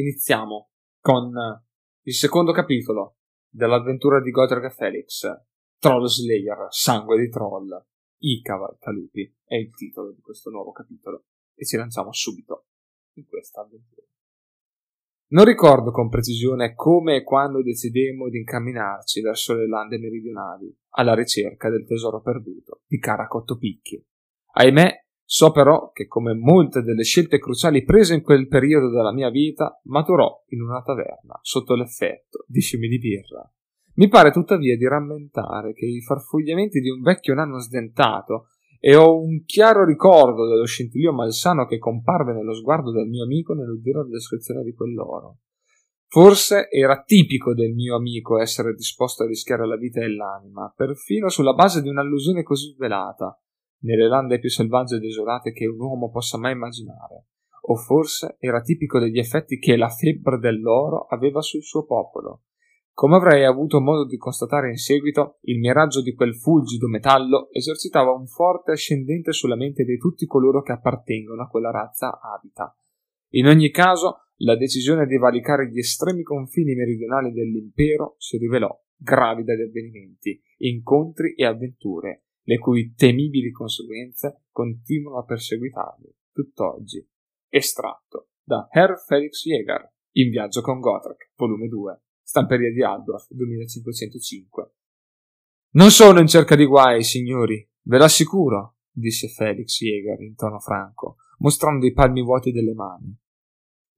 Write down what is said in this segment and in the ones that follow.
iniziamo con il secondo capitolo dell'avventura di Godric e Felix, Troll Slayer, Sangue di Troll, I Cavalcalupi è il titolo di questo nuovo capitolo e ci lanciamo subito in questa avventura. Non ricordo con precisione come e quando decidemmo di incamminarci verso le lande meridionali alla ricerca del tesoro perduto di Caracotto Picchi. Ahimè, So però che come molte delle scelte cruciali prese in quel periodo della mia vita, maturò in una taverna sotto l'effetto di scimi di birra. Mi pare tuttavia di rammentare che i farfugliamenti di un vecchio nano sdentato e ho un chiaro ricordo dello scintillio malsano che comparve nello sguardo del mio amico nell'udire la descrizione di quell'oro. Forse era tipico del mio amico essere disposto a rischiare la vita e l'anima, perfino sulla base di un'allusione così velata, nelle lande più selvagge e desolate che un uomo possa mai immaginare, o forse era tipico degli effetti che la febbre dell'oro aveva sul suo popolo. Come avrei avuto modo di constatare in seguito, il miraggio di quel fulgido metallo esercitava un forte ascendente sulla mente di tutti coloro che appartengono a quella razza abita. In ogni caso, la decisione di valicare gli estremi confini meridionali dell'impero si rivelò gravida di avvenimenti, incontri e avventure, le cui temibili conseguenze continuano a perseguitarmi tutt'oggi. Estratto da Herr Felix Jäger, In viaggio con Gotrek, volume 2, Stamperia di Aldorf, 2505. Non sono in cerca di guai, signori, ve lo assicuro, disse Felix Jäger in tono franco, mostrando i palmi vuoti delle mani.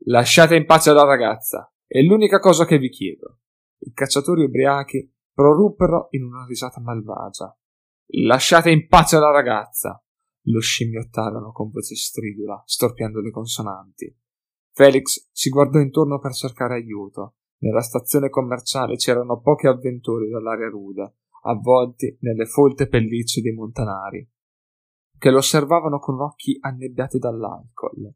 Lasciate in pace la ragazza, è l'unica cosa che vi chiedo. I cacciatori ubriachi proruppero in una risata malvagia Lasciate in pace la ragazza! Lo scimmiottarono con voce stridula, storpiando le consonanti. Felix si guardò intorno per cercare aiuto. Nella stazione commerciale c'erano pochi avventori dall'aria rude, avvolti nelle folte pellicce dei montanari, che lo osservavano con occhi annebbiati dall'alcol.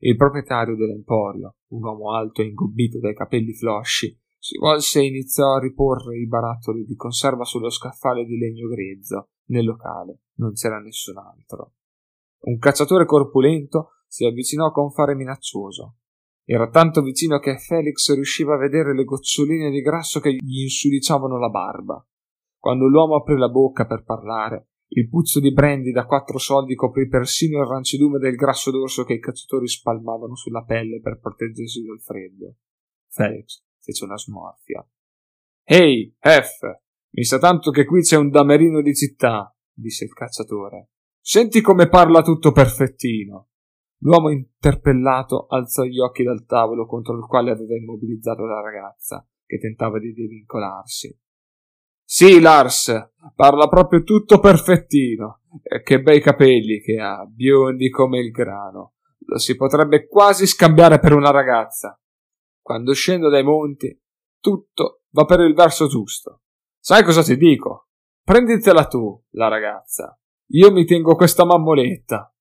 Il proprietario dell'emporio, un uomo alto e ingobbito dai capelli flosci, si volse e iniziò a riporre i barattoli di conserva sullo scaffale di legno grezzo nel locale non c'era nessun altro. Un cacciatore corpulento si avvicinò con fare minaccioso. Era tanto vicino che Felix riusciva a vedere le goccioline di grasso che gli insudiciavano la barba. Quando l'uomo aprì la bocca per parlare, il puzzo di brandy da quattro soldi coprì persino il rancidume del grasso d'orso che i cacciatori spalmavano sulla pelle per proteggersi dal freddo. Felix fece una smorfia. Ehi, F! Mi sa tanto che qui c'è un damerino di città, disse il cacciatore. Senti come parla tutto perfettino. L'uomo interpellato alzò gli occhi dal tavolo contro il quale aveva immobilizzato la ragazza, che tentava di divincolarsi. Sì, Lars, parla proprio tutto perfettino. E che bei capelli che ha, biondi come il grano. Lo si potrebbe quasi scambiare per una ragazza. Quando scendo dai monti, tutto va per il verso giusto. Sai cosa ti dico? Prenditela tu, la ragazza. Io mi tengo questa mammoletta.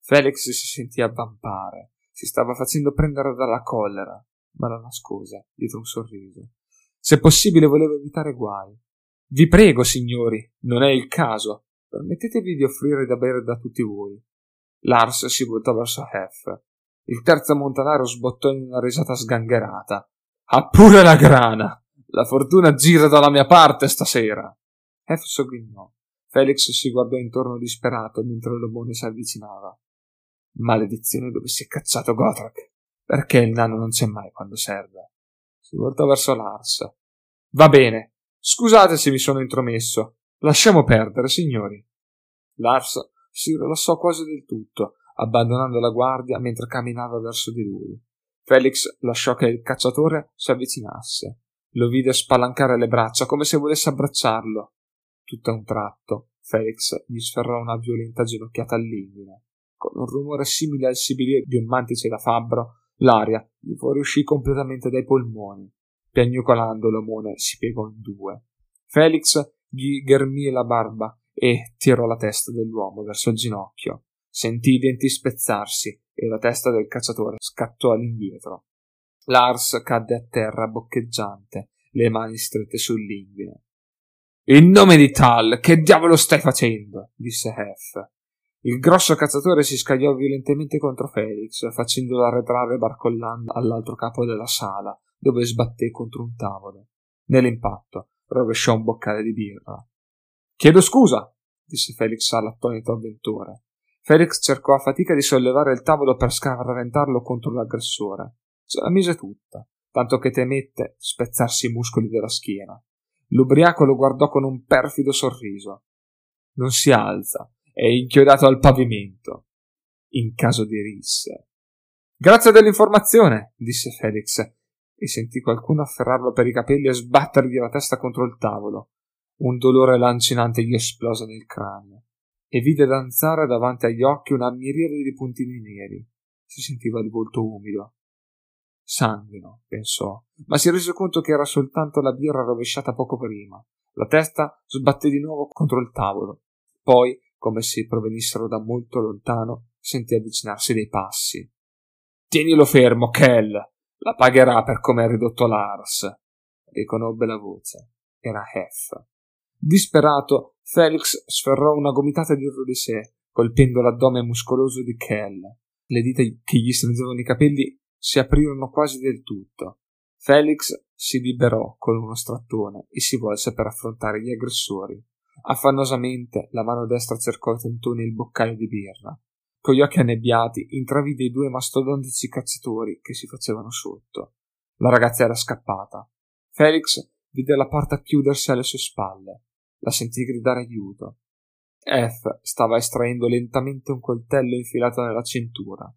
Felix si sentì avvampare. Si stava facendo prendere dalla collera, ma la nascose dietro un sorriso. Se possibile volevo evitare guai. Vi prego, signori, non è il caso. Permettetevi di offrire da bere da tutti voi. Lars si voltò verso Hef. Il terzo montanaro sbottò in una risata sgangherata. Ha pure la grana! La fortuna gira dalla mia parte stasera. F sogghignò. Felix si guardò intorno disperato mentre l'omone si avvicinava. Maledizione dove si è cacciato Gotrek. Perché il nano non c'è mai quando serve? Si voltò verso Lars. Va bene. Scusate se mi sono intromesso. Lasciamo perdere, signori. Lars si rilassò quasi del tutto, abbandonando la guardia mentre camminava verso di lui. Felix lasciò che il cacciatore si avvicinasse. Lo vide spalancare le braccia come se volesse abbracciarlo. Tutto a un tratto, Felix gli sferrò una violenta ginocchiata all'inguine. Con un rumore simile al sibilio di un mantice da fabbro, l'aria gli fuoriuscì completamente dai polmoni. Piagnucolando l'omone si piegò in due. Felix gli ghermì la barba e tirò la testa dell'uomo verso il ginocchio. Sentì i denti spezzarsi e la testa del cacciatore scattò all'indietro. Lars cadde a terra boccheggiante, le mani strette sull'inguine. In nome di Tal, che diavolo stai facendo? disse Hef. Il grosso cacciatore si scagliò violentemente contro Felix, facendolo arretrare barcollando all'altro capo della sala, dove sbatté contro un tavolo. Nell'impatto rovesciò un boccale di birra. Chiedo scusa, disse Felix all'attonito avventore. Felix cercò a fatica di sollevare il tavolo per scaraventarlo contro l'aggressore. Se la mise tutta, tanto che temette spezzarsi i muscoli della schiena. L'ubriaco lo guardò con un perfido sorriso. Non si alza, è inchiodato al pavimento. In caso di risse. Grazie dell'informazione, disse Felix, e sentì qualcuno afferrarlo per i capelli e sbattergli la testa contro il tavolo. Un dolore lancinante gli esplose nel cranio e vide danzare davanti agli occhi una miriade di puntini neri. Si sentiva il volto umido. Sanguino, pensò, ma si rese conto che era soltanto la birra rovesciata poco prima. La testa sbatté di nuovo contro il tavolo. Poi, come se provenissero da molto lontano, sentì avvicinarsi dei passi. Tienilo fermo, Kell! La pagherà per come ha ridotto Lars. Riconobbe la voce. Era Hef. Disperato, Felix sferrò una gomitata dietro di sé, colpendo l'addome muscoloso di Kell. Le dita che gli stringevano i capelli si aprirono quasi del tutto. Felix si liberò con uno strattone e si volse per affrontare gli aggressori. Affannosamente la mano destra cercò tentoni il boccale di birra. Con gli occhi annebbiati intravide i due mastodontici cacciatori che si facevano sotto. La ragazza era scappata. Felix vide la porta chiudersi alle sue spalle. La sentì gridare aiuto. F stava estraendo lentamente un coltello infilato nella cintura.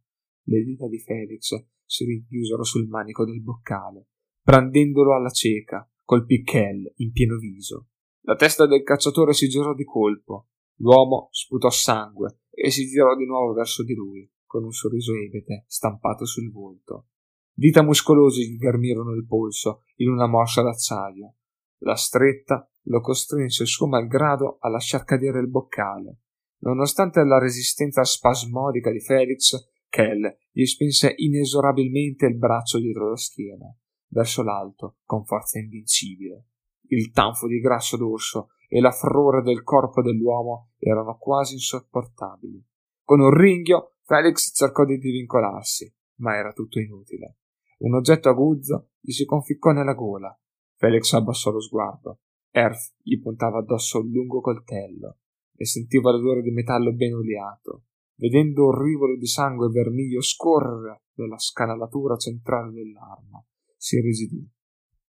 Le dita di Felix si rinchiusero sul manico del boccale, brandendolo alla cieca, col picchel in pieno viso. La testa del cacciatore si girò di colpo. L'uomo sputò sangue e si girò di nuovo verso di lui, con un sorriso ebete stampato sul volto. Dita muscolose gli ghermirono il polso in una morsa d'acciaio. La stretta lo costrinse suo malgrado a lasciar cadere il boccale. Nonostante la resistenza spasmodica di Felix, Kell gli spinse inesorabilmente il braccio dietro la schiena, verso l'alto, con forza invincibile. Il tanfo di grasso d'orso e la frora del corpo dell'uomo erano quasi insopportabili. Con un ringhio, Felix cercò di divincolarsi, ma era tutto inutile. Un oggetto aguzzo gli si conficcò nella gola. Felix abbassò lo sguardo. Erf gli puntava addosso un lungo coltello e sentiva l'odore di metallo ben oliato. Vedendo un rivolo di sangue vermiglio scorrere nella scanalatura centrale dell'arma, si irrigidì.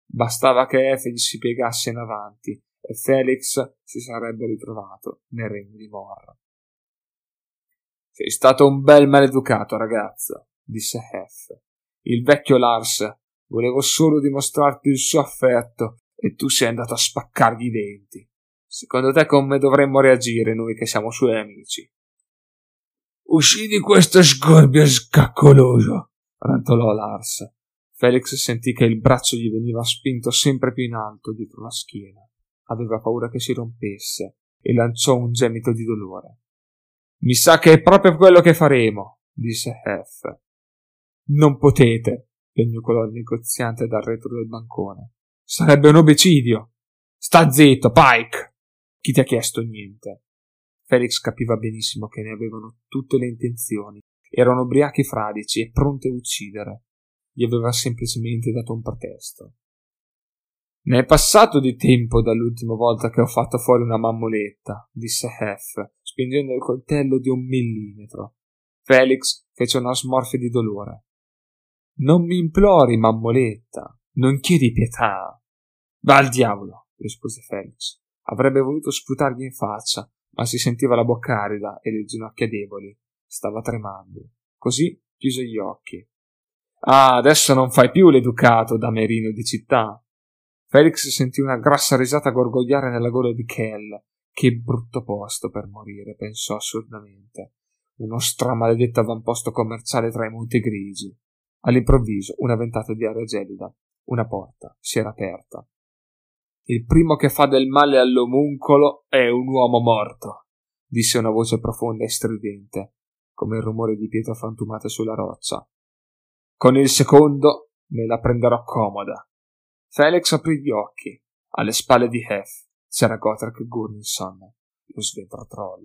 Bastava che Efe si piegasse in avanti e Felix si sarebbe ritrovato nel regno di Morra. Sei stato un bel maleducato, ragazzo, disse Hef. Il vecchio Lars volevo solo dimostrarti il suo affetto e tu sei andato a spaccargli i denti. Secondo te come dovremmo reagire noi che siamo suoi amici? Uscì di questo sgorbio scaccoloso, rantolò Lars. Felix sentì che il braccio gli veniva spinto sempre più in alto dietro la schiena. Aveva paura che si rompesse e lanciò un gemito di dolore. Mi sa che è proprio quello che faremo, disse Hef. Non potete, piagnucolò il negoziante dal retro del bancone. Sarebbe un omicidio. Sta zitto, Pike! Chi ti ha chiesto niente? Felix capiva benissimo che ne avevano tutte le intenzioni. Erano ubriachi fradici e pronti a uccidere. Gli aveva semplicemente dato un pretesto. Ne è passato di tempo dall'ultima volta che ho fatto fuori una mammoletta, disse Hef, spingendo il coltello di un millimetro. Felix fece una smorfia di dolore. Non mi implori, mammoletta, non chiedi pietà. Va al diavolo, rispose Felix. Avrebbe voluto sputargli in faccia, ma si sentiva la bocca arida e le ginocchia deboli. Stava tremando. Così chiuse gli occhi. Ah, adesso non fai più l'educato da merino di città. Felix sentì una grassa risata gorgogliare nella gola di Kell. Che brutto posto per morire, pensò assurdamente. Uno stramaledetto avamposto commerciale tra i monti grigi. All'improvviso una ventata di aria gelida. Una porta si era aperta. Il primo che fa del male all'omuncolo è un uomo morto, disse una voce profonda e stridente, come il rumore di pietre frantumate sulla roccia. Con il secondo me la prenderò comoda. Felix aprì gli occhi. Alle spalle di Hef c'era Gotrek Gurninson, lo sventra troll.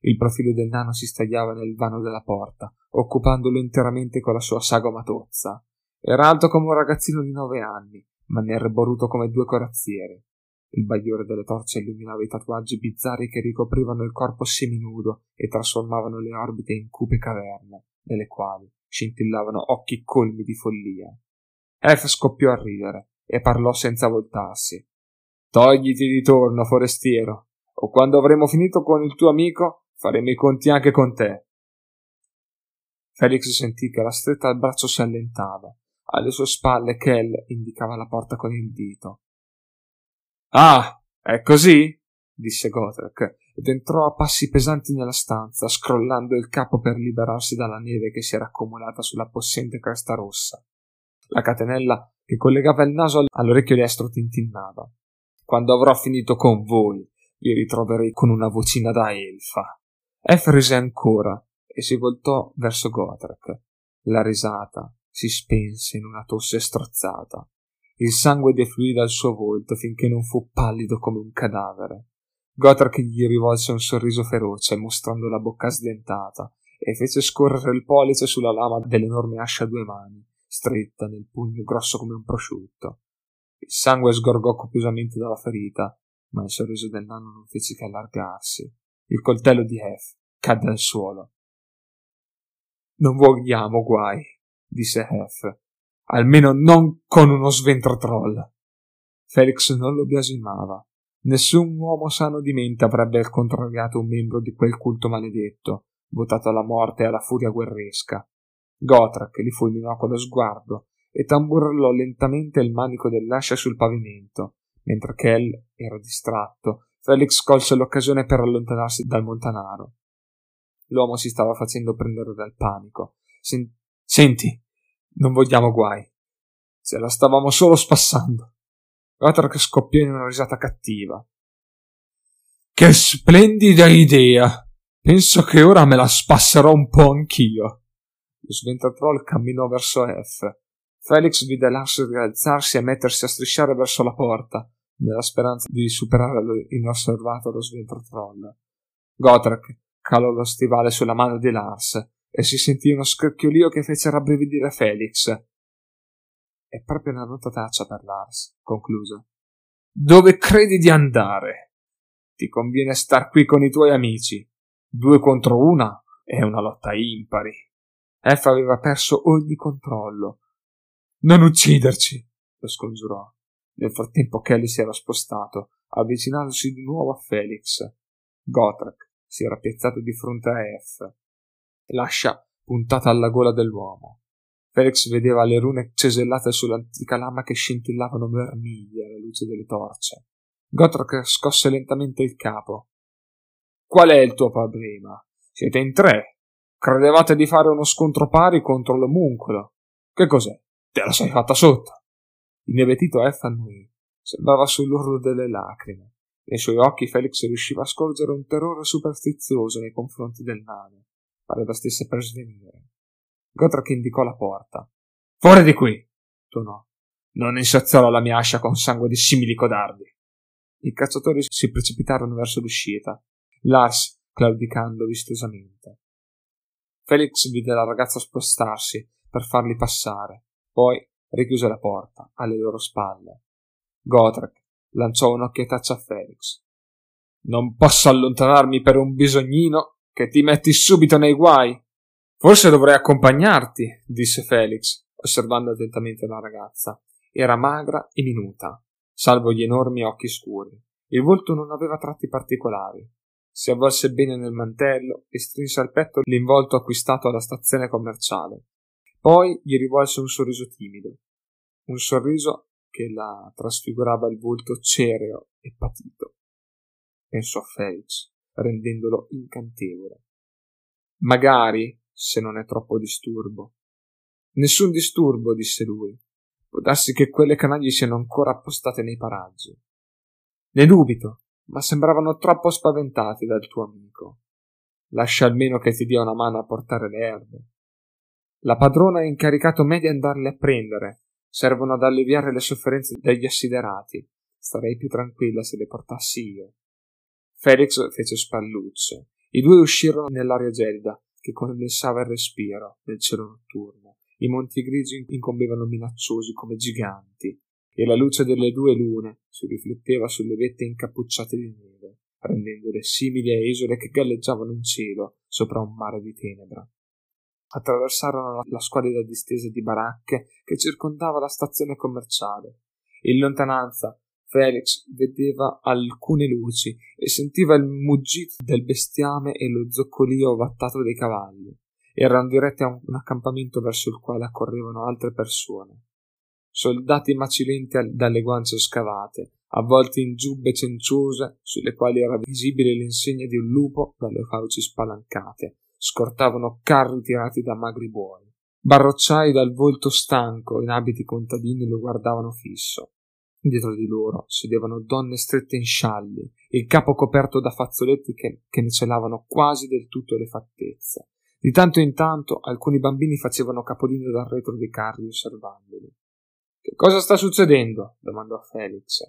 Il profilo del nano si stagliava nel vano della porta, occupandolo interamente con la sua sagoma tozza. Era alto come un ragazzino di nove anni, ma nerboruto come due corazziere. Il bagliore delle torce illuminava i tatuaggi bizzarri che ricoprivano il corpo seminudo e trasformavano le orbite in cupe caverne, nelle quali scintillavano occhi colmi di follia. F scoppiò a ridere e parlò senza voltarsi. Togliti di torno, forestiero, o quando avremo finito con il tuo amico faremo i conti anche con te. Felix sentì che la stretta al braccio si allentava. Alle sue spalle Kell indicava la porta con il dito. Ah, è così? disse Gotrek ed entrò a passi pesanti nella stanza, scrollando il capo per liberarsi dalla neve che si era accumulata sulla possente cresta rossa. La catenella che collegava il naso all'orecchio destro tintinnava. Quando avrò finito con voi, vi ritroverei con una vocina da elfa. Rise ancora e si voltò verso Gotrek. La risata si spense in una tosse strozzata. Il sangue defluì dal suo volto finché non fu pallido come un cadavere. Gotrek gli rivolse un sorriso feroce, mostrando la bocca sdentata, e fece scorrere il pollice sulla lama dell'enorme ascia a due mani, stretta nel pugno grosso come un prosciutto. Il sangue sgorgò copiosamente dalla ferita, ma il sorriso del nano non fece che allargarsi. Il coltello di Hef cadde al suolo. Non vogliamo guai, disse Hef, almeno non con uno sventrotroll. Felix non lo biasimava. Nessun uomo sano di mente avrebbe contrariato un membro di quel culto maledetto, votato alla morte e alla furia guerresca. Gotrak li fulminò con lo sguardo e tamburellò lentamente il manico dell'ascia sul pavimento. Mentre Kell era distratto, Felix colse l'occasione per allontanarsi dal montanaro. L'uomo si stava facendo prendere dal panico. Sen- Senti, non vogliamo guai. Se la stavamo solo spassando. Gotrak scoppiò in una risata cattiva. Che splendida idea! Penso che ora me la spasserò un po' anch'io. Lo sventatroll camminò verso F. Felix vide Lars rialzarsi e mettersi a strisciare verso la porta, nella speranza di superare inosservato lo sventrotroll. Gotrak calò lo stivale sulla mano di Lars e si sentì uno scricchiolio che fece rabbrividire Felix. È proprio una nuotaccia per Lars, concluse. Dove credi di andare? Ti conviene star qui con i tuoi amici. Due contro una è una lotta impari. F aveva perso ogni controllo. Non ucciderci, lo scongiurò. Nel frattempo Kelly si era spostato, avvicinandosi di nuovo a Felix. Gotrek si era piazzato di fronte a F l'ascia puntata alla gola dell'uomo. Felix vedeva le rune cesellate sull'antica lama che scintillavano vermiglie alla luce delle torce. Gotrek scosse lentamente il capo. Qual è il tuo problema? Siete in tre. Credevate di fare uno scontro pari contro l'omuncolo. Che cos'è? Te la sei fatta sotto. Inebetito F annui. Sembrava sull'orlo delle lacrime. Nei suoi occhi Felix riusciva a scorgere un terrore superstizioso nei confronti del nano. Pareva stesse per svenire. Gotrak indicò la porta. Fuori di qui! tonò. Non insazzerò la mia ascia con sangue di simili codardi. I cacciatori si precipitarono verso l'uscita, Lars claudicando vistosamente. Felix vide la ragazza spostarsi per farli passare, poi richiuse la porta alle loro spalle. Gotrak lanciò un'occhiataccia a Felix. Non posso allontanarmi per un bisognino che ti metti subito nei guai. Forse dovrei accompagnarti, disse Felix, osservando attentamente la ragazza. Era magra e minuta, salvo gli enormi occhi scuri. Il volto non aveva tratti particolari. Si avvolse bene nel mantello e strinse al petto l'involto acquistato alla stazione commerciale. Poi gli rivolse un sorriso timido, un sorriso che la trasfigurava il volto cereo e patito. Pensò Felix rendendolo incantevole. Magari, se non è troppo disturbo. Nessun disturbo, disse lui. Può darsi che quelle canaglie siano ancora appostate nei paraggi. Ne dubito, ma sembravano troppo spaventati dal tuo amico. Lascia almeno che ti dia una mano a portare le erbe. La padrona ha incaricato me di andarle a prendere. Servono ad alleviare le sofferenze degli assiderati. Starei più tranquilla se le portassi io. Felix fece spallucce. I due uscirono nell'aria gelida che condensava il respiro nel cielo notturno. I monti grigi incombevano minacciosi come giganti e la luce delle due lune si rifletteva sulle vette incappucciate di neve, rendendole simili a isole che galleggiavano in cielo sopra un mare di tenebra. Attraversarono la squalida distesa di baracche che circondava la stazione commerciale. In lontananza Felix vedeva alcune luci e sentiva il muggito del bestiame e lo zoccolio ovattato dei cavalli. Erano diretti a un accampamento verso il quale accorrevano altre persone. Soldati macilenti dalle guance scavate, avvolti in giubbe cenciose sulle quali era visibile l'insegna di un lupo dalle fauci spalancate, scortavano carri tirati da magri buoi. Barrocciai dal volto stanco in abiti contadini lo guardavano fisso. Dietro di loro sedevano donne strette in scialli, il capo coperto da fazzoletti che, che ne celavano quasi del tutto le fattezze. Di tanto in tanto alcuni bambini facevano capolino dal retro dei carri osservandoli. Che cosa sta succedendo? domandò Felix.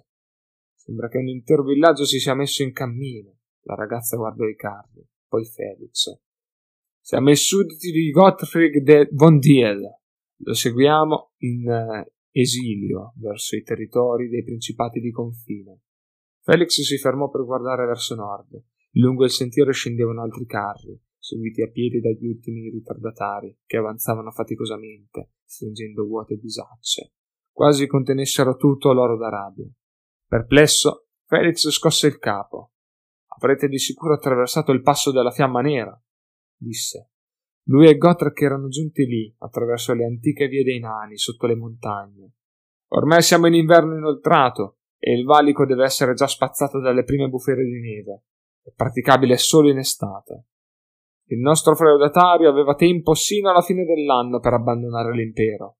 Sembra che un intero villaggio si sia messo in cammino. La ragazza guardò i carri, poi Felix. Siamo i sudditi di Gottfried de von Diel. Lo seguiamo in uh, esilio verso i territori dei principati di confine. Felix si fermò per guardare verso nord. Lungo il sentiero scendevano altri carri, seguiti a piedi dagli ultimi ritardatari, che avanzavano faticosamente, stringendo vuote bisacce, quasi contenessero tutto l'oro d'Arabia. Perplesso, Felix scosse il capo. Avrete di sicuro attraversato il passo della fiamma nera disse. Lui e Gotrek erano giunti lì, attraverso le antiche vie dei nani, sotto le montagne. Ormai siamo in inverno inoltrato e il valico deve essere già spazzato dalle prime bufere di neve. È praticabile solo in estate. Il nostro feudatario aveva tempo sino alla fine dell'anno per abbandonare l'impero.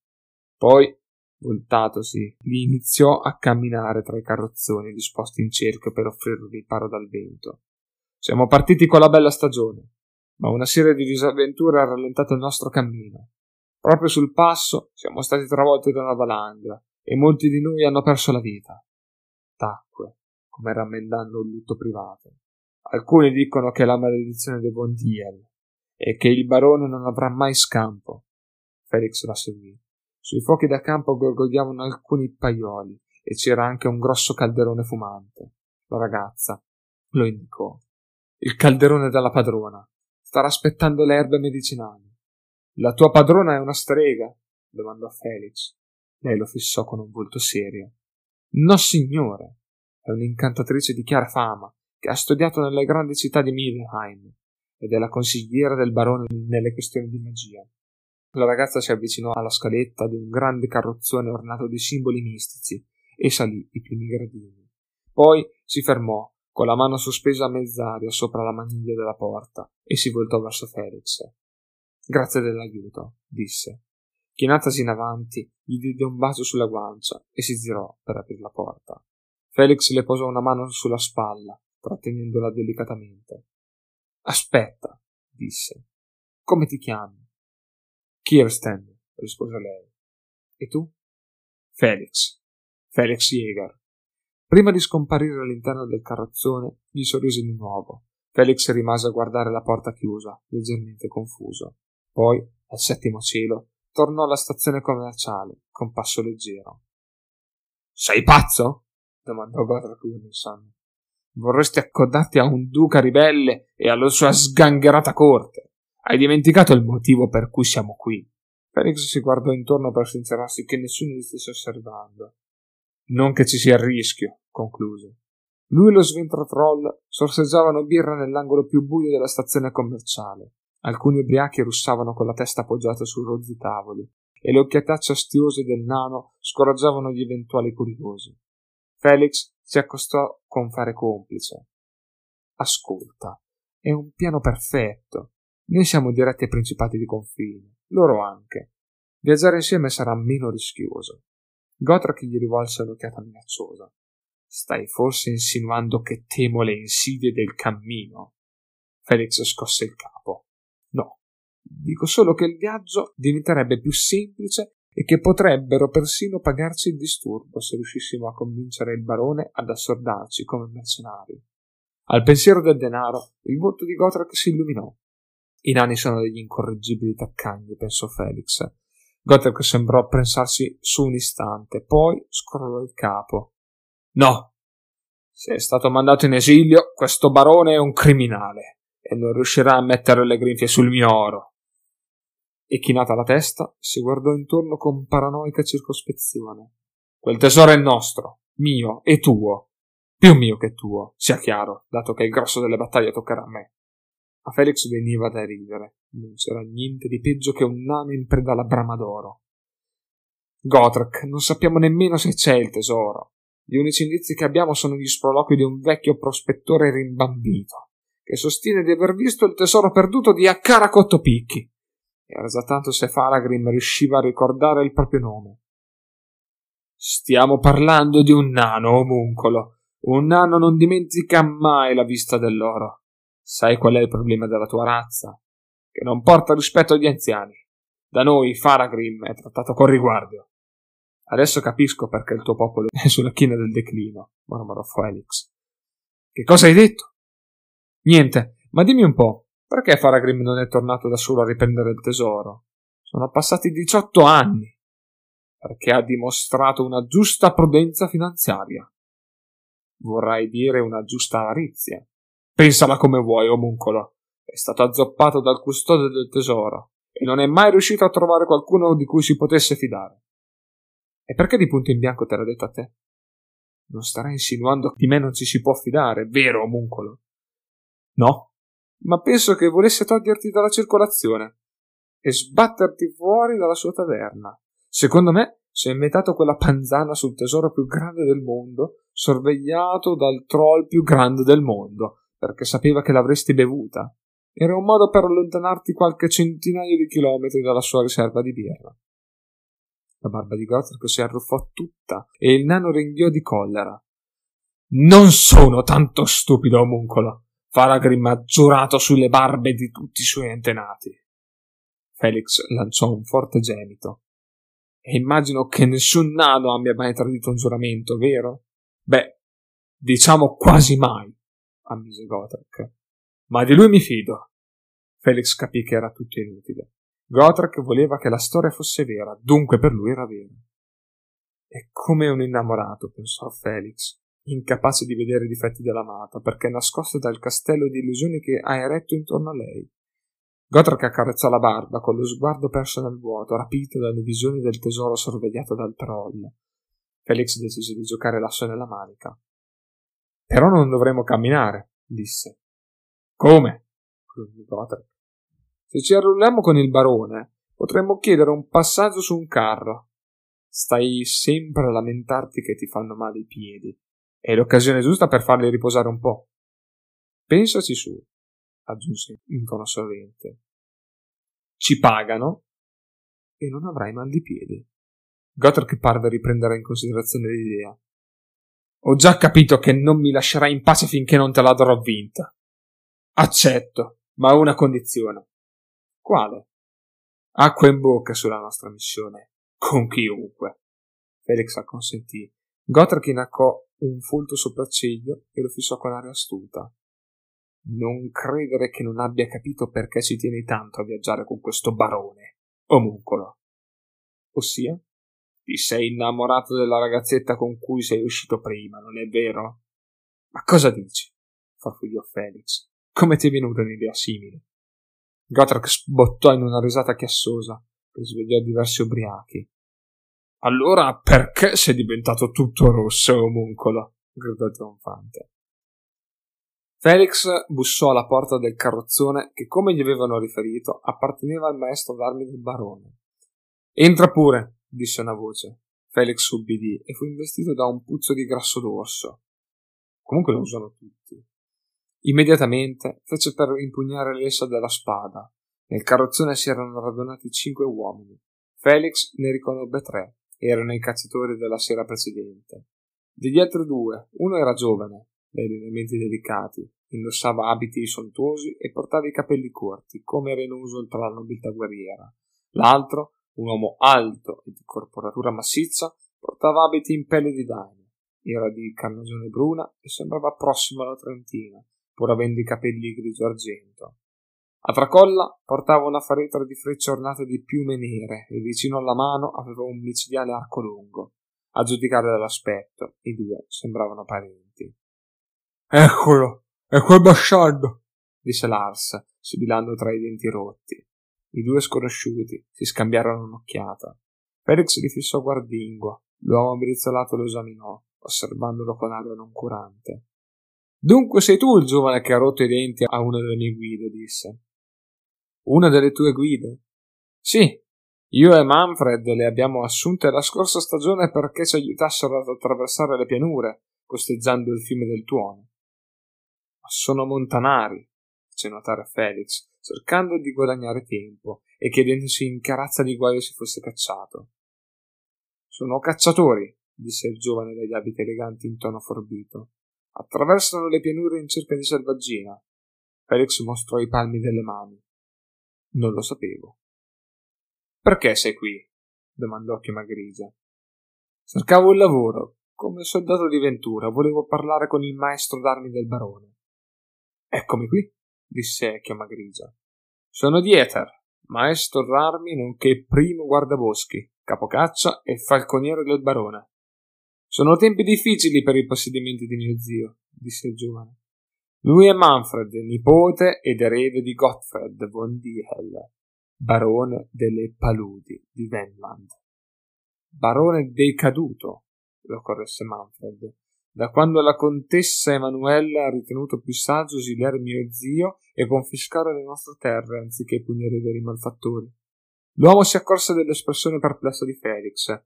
Poi, voltatosi, gli iniziò a camminare tra i carrozzoni disposti in cerchio per offrirgli riparo dal vento. Siamo partiti con la bella stagione ma una serie di disavventure ha rallentato il nostro cammino. Proprio sul passo siamo stati travolti da una valanga e molti di noi hanno perso la vita. Tacque, come rammendando un lutto privato. Alcuni dicono che è la maledizione di Bondiel e che il barone non avrà mai scampo. Felix la seguì. Sui fuochi da campo gorgogliavano alcuni paioli e c'era anche un grosso calderone fumante. La ragazza lo indicò. Il calderone della padrona, Starà aspettando le erbe medicinali. La tua padrona è una strega? domandò Felix. Lei lo fissò con un volto serio. No, signore. È un'incantatrice di chiara fama che ha studiato nelle grandi città di Milheim ed è la consigliera del barone nelle questioni di magia. La ragazza si avvicinò alla scaletta di un grande carrozzone ornato di simboli mistici e salì i primi gradini. Poi si fermò con la mano sospesa a mezz'aria sopra la maniglia della porta, e si voltò verso Felix. Grazie dell'aiuto, disse. Chinatasi in avanti, gli diede un bacio sulla guancia e si girò per aprire la porta. Felix le posò una mano sulla spalla, trattenendola delicatamente. Aspetta, disse. Come ti chiami? Kirsten, rispose lei. E tu? Felix. Felix Jäger. Prima di scomparire all'interno del carrozzone, gli sorrise di nuovo. Felix rimase a guardare la porta chiusa, leggermente confuso. Poi, al settimo cielo, tornò alla stazione commerciale, con passo leggero. Sei pazzo? domandò Wilson. Vorresti accodarti a un duca ribelle e alla sua sgangherata corte. Hai dimenticato il motivo per cui siamo qui. Felix si guardò intorno per sincerarsi che nessuno gli stesse osservando. Non che ci sia il rischio, concluse. Lui e lo sventratroll sorseggiavano birra nell'angolo più buio della stazione commerciale. Alcuni ubriachi russavano con la testa appoggiata su rozzi tavoli e le occhiatacce astiose del nano scoraggiavano gli eventuali curiosi. Felix si accostò con fare complice. Ascolta, è un piano perfetto. Noi siamo diretti ai principati di confine, loro anche. Viaggiare insieme sarà meno rischioso. Gotrek gli rivolse un'occhiata minacciosa. Stai forse insinuando che temo le insidie del cammino? Felix scosse il capo. No, dico solo che il viaggio diventerebbe più semplice e che potrebbero persino pagarci il disturbo se riuscissimo a convincere il barone ad assordarci come mercenari. Al pensiero del denaro, il volto di Gotrek si illuminò. I nani sono degli incorreggibili taccagni, pensò Felix. Gotrek sembrò pensarsi su un istante, poi scrollò il capo. No! Se è stato mandato in esilio, questo barone è un criminale e non riuscirà a mettere le grinfie sul mio oro. E chinata la testa, si guardò intorno con paranoica circospezione. Quel tesoro è nostro, mio e tuo. Più mio che tuo, sia chiaro, dato che il grosso delle battaglie toccherà a me. A Felix veniva da ridere. Non c'era niente di peggio che un nano in preda alla brama d'oro. Gotrek, non sappiamo nemmeno se c'è il tesoro. Gli unici indizi che abbiamo sono gli sproloqui di un vecchio prospettore rimbambito, che sostiene di aver visto il tesoro perduto di Akkara Cottopicchi. Era già tanto se Faragrim riusciva a ricordare il proprio nome. Stiamo parlando di un nano omuncolo, un nano non dimentica mai la vista dell'oro. Sai qual è il problema della tua razza? Che non porta rispetto agli anziani. Da noi Faragrim è trattato con riguardo. Adesso capisco perché il tuo popolo è sulla china del declino, mormorò Felix. Che cosa hai detto? Niente, ma dimmi un po', perché Faragrim non è tornato da solo a riprendere il tesoro? Sono passati 18 anni. Perché ha dimostrato una giusta prudenza finanziaria vorrai dire una giusta avarizia. Pensala come vuoi, omuncolo. È stato azzoppato dal custode del tesoro e non è mai riuscito a trovare qualcuno di cui si potesse fidare. E perché di punto in bianco te l'ha detto a te? Non starai insinuando che di me non ci si può fidare, vero, omuncolo? No, ma penso che volesse toglierti dalla circolazione e sbatterti fuori dalla sua taverna. Secondo me si è inventato quella panzana sul tesoro più grande del mondo, sorvegliato dal troll più grande del mondo, perché sapeva che l'avresti bevuta. Era un modo per allontanarti qualche centinaio di chilometri dalla sua riserva di birra. La barba di Gotrek si arruffò tutta e il nano ringhiò di collera. Non sono tanto stupido, omuncolo. Faragrim ha giurato sulle barbe di tutti i suoi antenati. Felix lanciò un forte gemito e immagino che nessun nano abbia mai tradito un giuramento, vero? Beh, diciamo quasi mai, ammise Gotrek. Ma di lui mi fido. Felix capì che era tutto inutile. Gotrek voleva che la storia fosse vera, dunque per lui era vera. È come un innamorato, pensò Felix, incapace di vedere i difetti dell'amata, perché nascosto dal castello di illusioni che ha eretto intorno a lei. Gotrek accarezzò la barba con lo sguardo perso nel vuoto, rapito dalle visioni del tesoro sorvegliato dal troll. Felix decise di giocare l'asso nella manica. Però non dovremo camminare, disse. Come? Gotrek. Se ci arrulliamo con il barone, potremmo chiedere un passaggio su un carro. Stai sempre a lamentarti che ti fanno male i piedi. È l'occasione giusta per farli riposare un po'. Pensaci su aggiunse in tono sorridente. Ci pagano e non avrai mal di piedi. Gotrek parve riprendere in considerazione l'idea. Ho già capito che non mi lascerai in pace finché non te la darò vinta. Accetto, ma a una condizione. Quale? Acqua in bocca sulla nostra missione, con chiunque. Felix acconsentì. Gotrek inaccò un folto sopracciglio e lo fissò con aria astuta. Non credere che non abbia capito perché si tieni tanto a viaggiare con questo barone, omuncolo. Ossia? Ti sei innamorato della ragazzetta con cui sei uscito prima, non è vero? Ma cosa dici? farfugliò Felix. Come ti è venuta un'idea simile? Gotrek sbottò in una risata chiassosa che svegliò diversi ubriachi. Allora perché sei diventato tutto rosso, omuncolo? gridò trionfante. Felix bussò alla porta del carrozzone che, come gli avevano riferito, apparteneva al maestro d'armi del barone. Entra pure, disse una voce. Felix ubbidì e fu investito da un puzzo di grasso d'orso. Comunque lo usano tutti. Immediatamente fece per impugnare l'essa della spada. Nel carrozzone si erano radunati cinque uomini. Felix ne riconobbe tre. Erano i cacciatori della sera precedente. Degli altri due, uno era giovane, dai lineamenti delicati, indossava abiti sontuosi e portava i capelli corti, come era in uso tra la nobiltà guerriera. L'altro, un uomo alto e di corporatura massiccia, portava abiti in pelle di daino, era di carnagione bruna e sembrava prossimo alla trentina, pur avendo i capelli grigio argento. A tracolla portava una faretra di frecce ornate di piume nere e vicino alla mano aveva un micidiale arco lungo. A giudicare dall'aspetto, i due sembravano parenti. Eccolo, è quel bastardo, disse Lars, sibilando tra i denti rotti. I due sconosciuti si scambiarono un'occhiata. Felix li fissò guardingo. L'uomo brizzolato lo esaminò, osservandolo con aria noncurante. Dunque sei tu il giovane che ha rotto i denti a una delle mie guide, disse. Una delle tue guide? Sì, io e Manfred le abbiamo assunte la scorsa stagione perché ci aiutassero ad attraversare le pianure, costeggiando il fiume del Tuono. Ma sono montanari, fece notare Felix, cercando di guadagnare tempo e chiedendosi in che razza di guaio si fosse cacciato. Sono cacciatori, disse il giovane dagli abiti eleganti in tono forbito. Attraversano le pianure in cerca di selvaggina. Felix mostrò i palmi delle mani. Non lo sapevo. Perché sei qui? domandò Chioma Grigia. Cercavo un lavoro. Come soldato di Ventura volevo parlare con il maestro d'armi del barone. Eccomi qui, disse Chioma Grigia. Sono Dieter, maestro d'armi nonché primo guardaboschi, capocaccia e falconiere del barone. Sono tempi difficili per i possedimenti di mio zio, disse il giovane. Lui è Manfred, nipote ed erede di Gottfried von Diehel, barone delle paludi di Wendland. Barone decaduto, lo corresse Manfred, da quando la contessa Emanuella ha ritenuto più saggio esiliare mio zio e confiscare le nostre terre anziché punire i veri malfattori. L'uomo si accorse dell'espressione perplessa di Felix.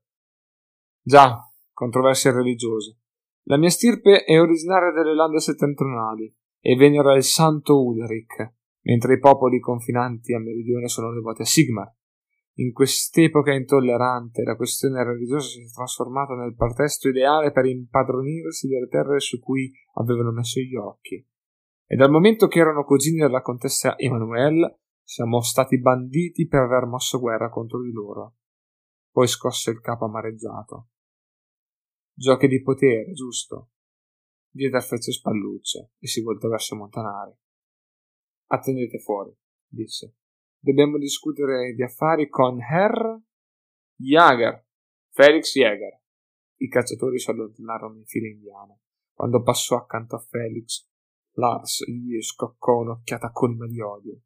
Già, controversie religiose. La mia stirpe è originaria delle lande settentrionali e venera il santo Ulrich, mentre i popoli confinanti a meridione sono devoti a Sigmar. In quest'epoca intollerante la questione religiosa si è trasformata nel pretesto ideale per impadronirsi delle terre su cui avevano messo gli occhi. E dal momento che erano cugini della contessa Emanuele, siamo stati banditi per aver mosso guerra contro di loro. Poi scosse il capo amareggiato. Giochi di potere, giusto? Dieter fece spallucce e si voltò verso Montanari. Attendete fuori, disse. Dobbiamo discutere di affari con Herr Jager, Felix Jäger. I cacciatori si allontanarono in fila indiana. Quando passò accanto a Felix, Lars gli scoccò un'occhiata colma di odio.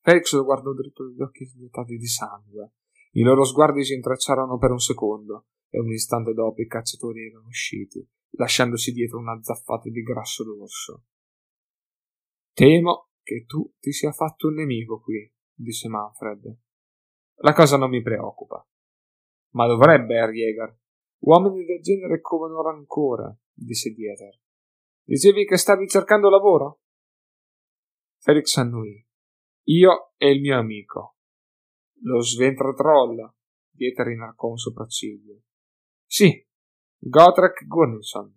Felix lo guardò dritto negli occhi svuotati di sangue. I loro sguardi si intrecciarono per un secondo e un istante dopo i cacciatori erano usciti, lasciandosi dietro una zaffata di grasso d'orso. Temo che tu ti sia fatto un nemico qui, disse Manfred. La cosa non mi preoccupa. Ma dovrebbe, Herr Jäger. Uomini del genere covano rancore, disse Dieter. Dicevi che stavi cercando lavoro? Felix annuì. Io e il mio amico. Lo sventra troll. Dieter inarcò un sopracciglio. Sì, Gotrek Gunnilson.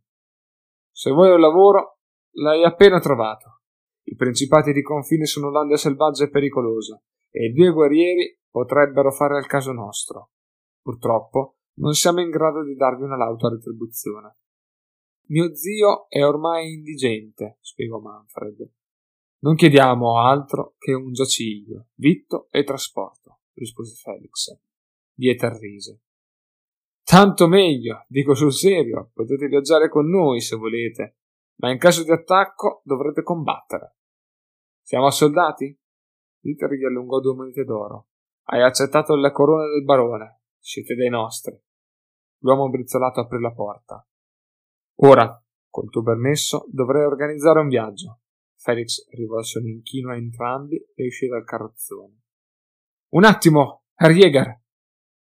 Se vuoi un lavoro, l'hai appena trovato. I principati di confine sono lande selvagge e pericolose, e i due guerrieri potrebbero fare al caso nostro. Purtroppo non siamo in grado di darvi una lauta retribuzione. Mio zio è ormai indigente, spiegò Manfred. Non chiediamo altro che un giaciglio, vitto e trasporto, rispose Felix. Dieter rise. Tanto meglio, dico sul serio, potete viaggiare con noi se volete, ma in caso di attacco dovrete combattere. Siamo soldati? Dieter gli allungò due monete d'oro. Hai accettato la corona del barone. Siete dei nostri. L'uomo brizzolato aprì la porta. Ora, col tuo permesso, dovrei organizzare un viaggio. Felix rivolse un inchino a entrambi e uscì dal carrozzone. Un attimo, Herr Jäger!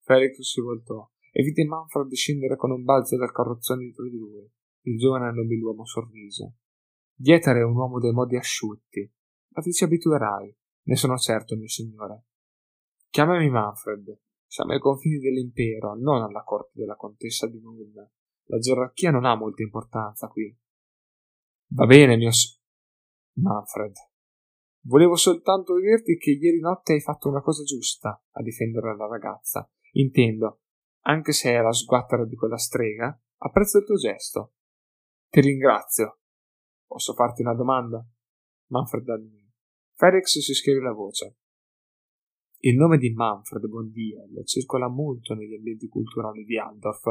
Felix si voltò e vide Manfred scendere con un balzo dal carrozzone dietro di lui. Il giovane nobiluomo sorrise. Dieter è un uomo dei modi asciutti, ma ti ci abituerai, ne sono certo, mio signore. Chiamami Manfred. Siamo ai confini dell'impero, non alla corte della contessa di Nuln. La gerarchia non ha molta importanza qui. Va bene, mio s- Manfred. Volevo soltanto dirti che ieri notte hai fatto una cosa giusta a difendere la ragazza. Intendo, anche se è la sguattera di quella strega, apprezzo il tuo gesto. Ti ringrazio. Posso farti una domanda? Manfred annuì. Felix si schiarì la voce. Il nome di Manfred Bondiel circola molto negli ambienti culturali di Aldorf,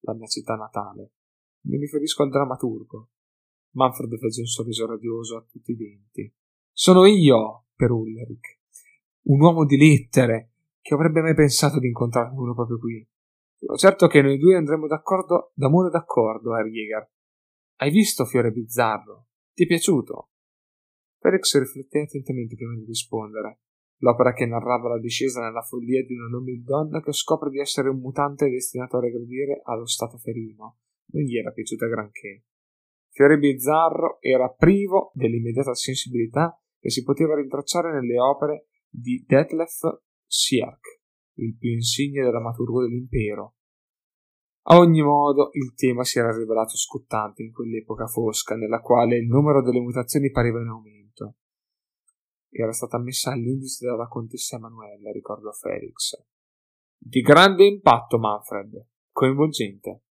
la mia città natale. Mi riferisco al drammaturgo. Manfred fece un sorriso radioso a tutti i denti. Sono io, per Ulrich, un uomo di lettere, che avrebbe mai pensato di incontrarne uno proprio qui. Certo che noi due andremo d'accordo, d'amore d'accordo, Herr Jäger. Hai visto Fiore Bizzarro? Ti è piaciuto? Felix rifletté attentamente prima di rispondere. L'opera che narrava la discesa nella follia di una nobile donna che scopre di essere un mutante destinato a regredire allo stato ferino non gli era piaciuta granché. Fiore Bizzarro era privo dell'immediata sensibilità che si poteva rintracciare nelle opere di Detlef Sierk, il più insigne drammaturgo dell'impero. A ogni modo, il tema si era rivelato scottante in quell'epoca fosca, nella quale il numero delle mutazioni pareva in aumento era stata messa all'indice dalla contessa Emanuela, ricordò Felix. Di grande impatto, Manfred. Coinvolgente.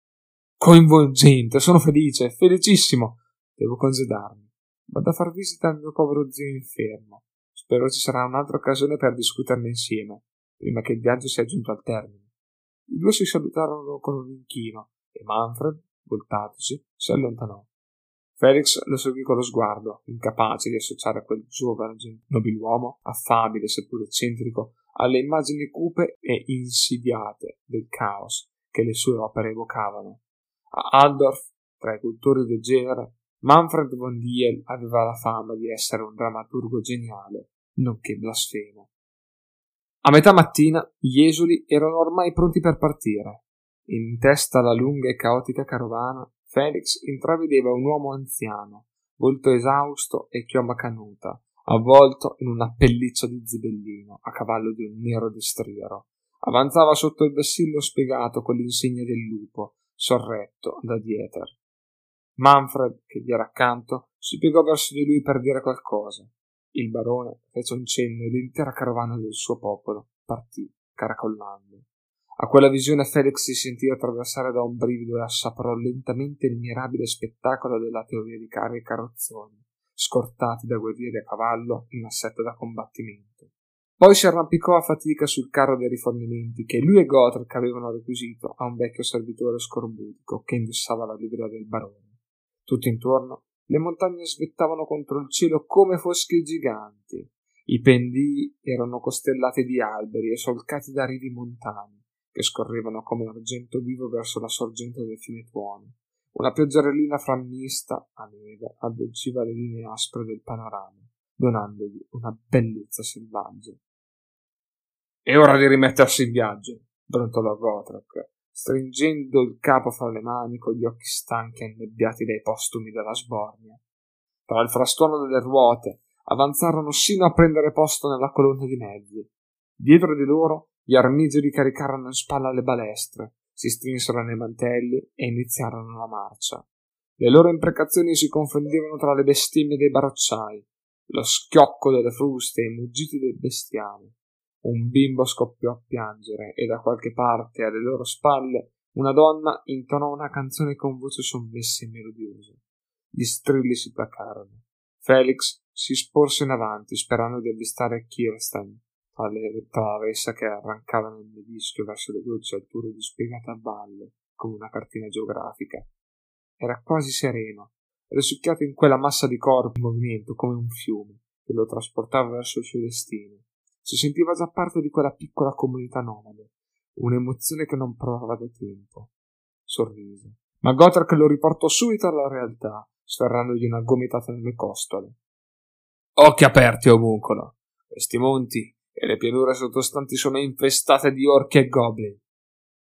Coinvolgente, sono felice, felicissimo. Devo congedarmi. Vado a far visita al mio povero zio infermo. Spero ci sarà un'altra occasione per discuterne insieme, prima che il viaggio sia giunto al termine. I due si salutarono con un inchino e Manfred, voltatosi, si allontanò. Felix lo seguì con lo sguardo, incapace di associare quel giovane nobiluomo, affabile seppur eccentrico, alle immagini cupe e insidiate del caos che le sue opere evocavano. A Aldorf, tra i cultori del genere, Manfred von Diel aveva la fama di essere un drammaturgo geniale, nonché blasfemo. A metà mattina gli esuli erano ormai pronti per partire. In testa alla lunga e caotica carovana Felix intravedeva un uomo anziano, volto esausto e chioma canuta, avvolto in una pelliccia di zibellino, a cavallo di un nero destriero. Avanzava sotto il vessillo spiegato con l'insegna del lupo, sorretto da Dieter. Manfred, che gli era accanto, si piegò verso di lui per dire qualcosa. Il barone fece un cenno e l'intera carovana del suo popolo partì, caracollando. A quella visione Felix si sentì attraversare da un brivido e assaporò lentamente il mirabile spettacolo della teoria di carri e carrozzoni, scortati da guerrieri a cavallo in assetto da combattimento. Poi si arrampicò a fatica sul carro dei rifornimenti che lui e Gotrek avevano requisito a un vecchio servitore scorbutico che indossava la livrea del barone. Tutto intorno le montagne svettavano contro il cielo come foschi giganti. I pendii erano costellati di alberi e solcati da rivi montani che scorrevano come argento vivo verso la sorgente del fiume Tuono. Una pioggerellina frammista a neve addolciva le linee aspre del panorama, donandogli una bellezza selvaggia. È ora di rimettersi in viaggio, brontolò Gotrek, stringendo il capo fra le mani con gli occhi stanchi e annebbiati dai postumi della sbornia. Tra il frastuono delle ruote avanzarono sino a prendere posto nella colonna di mezzi. Dietro di loro gli armigeri caricarono in spalla le balestre, si strinsero nei mantelli e iniziarono la marcia. Le loro imprecazioni si confondevano tra le bestemmie dei barocciai, lo schiocco delle fruste e i muggiti del bestiame. Un bimbo scoppiò a piangere e da qualche parte alle loro spalle una donna intonò una canzone con voce sommessa e melodiosa. Gli strilli si placarono. Felix si sporse in avanti sperando di avvistare Kirsten, tra le traverse che arrancava nel nevischio verso le dolci alture dispiegate a valle, come una cartina geografica. Era quasi sereno, risucchiato in quella massa di corpi in movimento come un fiume che lo trasportava verso il suo destino. Si sentiva già parte di quella piccola comunità nomade, un'emozione che non provava da tempo. Sorrise. Ma Gotrek lo riportò subito alla realtà, sferrandogli una gomitata nelle costole. Occhi aperti, omuncolo. Questi monti e le pianure sottostanti sono infestate di orchi e goblin.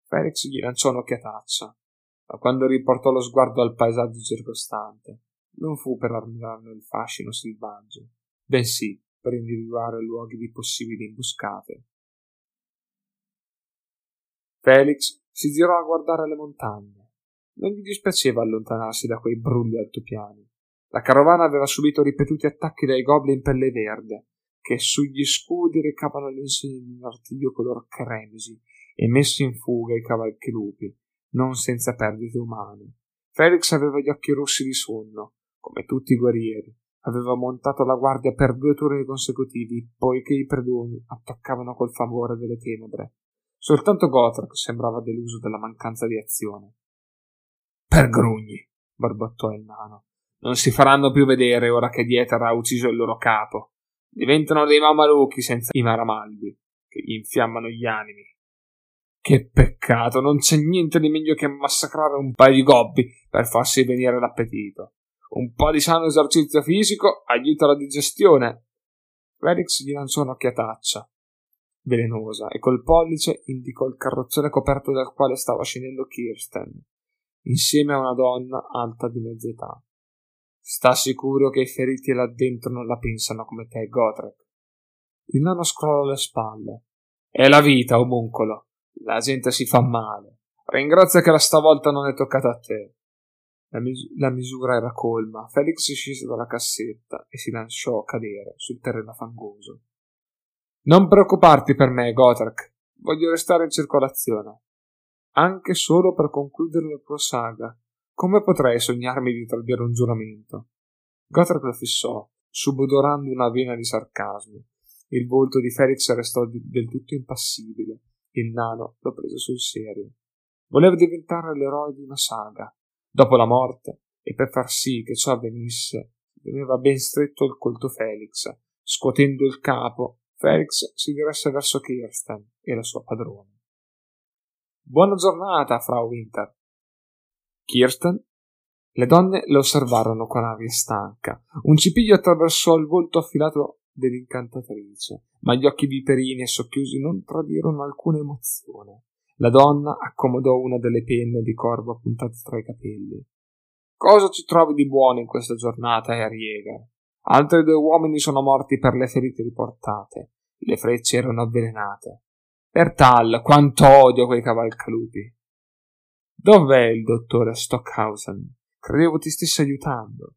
Felix gli lanciò un'occhiataccia, ma quando riportò lo sguardo al paesaggio circostante, non fu per ammirarne il fascino selvaggio, bensì per individuare luoghi di possibili imboscate. Felix si girò a guardare le montagne. Non gli dispiaceva allontanarsi da quei brulli altopiani. La carovana aveva subito ripetuti attacchi dai goblin in pelle verde, che sugli scudi recavano le insegne di un artiglio color cremisi e messi in fuga i cavalchi lupi, non senza perdite umane. Felix aveva gli occhi rossi di sonno, come tutti i guerrieri, aveva montato la guardia per due turni consecutivi, poiché i predoni attaccavano col favore delle tenebre. Soltanto Gotrek sembrava deluso della mancanza di azione. Per grugni, barbottò il nano. Non si faranno più vedere ora che Dieter ha ucciso il loro capo. Diventano dei mamaluchi senza i maramaldi, che gli infiammano gli animi. Che peccato, non c'è niente di meglio che massacrare un paio di gobbi per farsi venire l'appetito. Un po' di sano esercizio fisico aiuta la digestione. Felix gli lanciò un'occhiataccia velenosa e col pollice indicò il carrozzone coperto dal quale stava scendendo Kirsten, insieme a una donna alta di mezza età. Sta sicuro che i feriti là dentro non la pensano come te, Gotrek? Il nano scrollò le spalle. È la vita, omuncolo. La gente si fa male. Ringrazia che la stavolta non è toccata a te. La, mis- la, misura era colma. Felix scese dalla cassetta e si lasciò cadere sul terreno fangoso. Non preoccuparti per me, Gotrek. Voglio restare in circolazione. Anche solo per concludere la tua saga. Come potrei sognarmi di tradire un giuramento? Gotrek lo fissò, subodorando una vena di sarcasmo. Il volto di Felix restò di- del tutto impassibile. Il nano lo prese sul serio. Voleva diventare l'eroe di una saga dopo la morte, e per far sì che ciò avvenisse, teneva ben stretto il colto Felix. Scuotendo il capo, Felix si diresse verso Kirsten e la sua padrona. Buona giornata, Frau Winter. Kirsten? Le donne le osservarono con aria stanca. Un cipiglio attraversò il volto affilato dell'incantatrice, ma gli occhi viperini e socchiusi non tradirono alcuna emozione. La donna accomodò una delle penne di corvo appuntate tra i capelli. Cosa ci trovi di buono in questa giornata, Erieger? Altri due uomini sono morti per le ferite riportate. Le frecce erano avvelenate. Per tal, quanto odio quei cavalcalupi. Dov'è il dottore Stockhausen? Credevo ti stesse aiutando.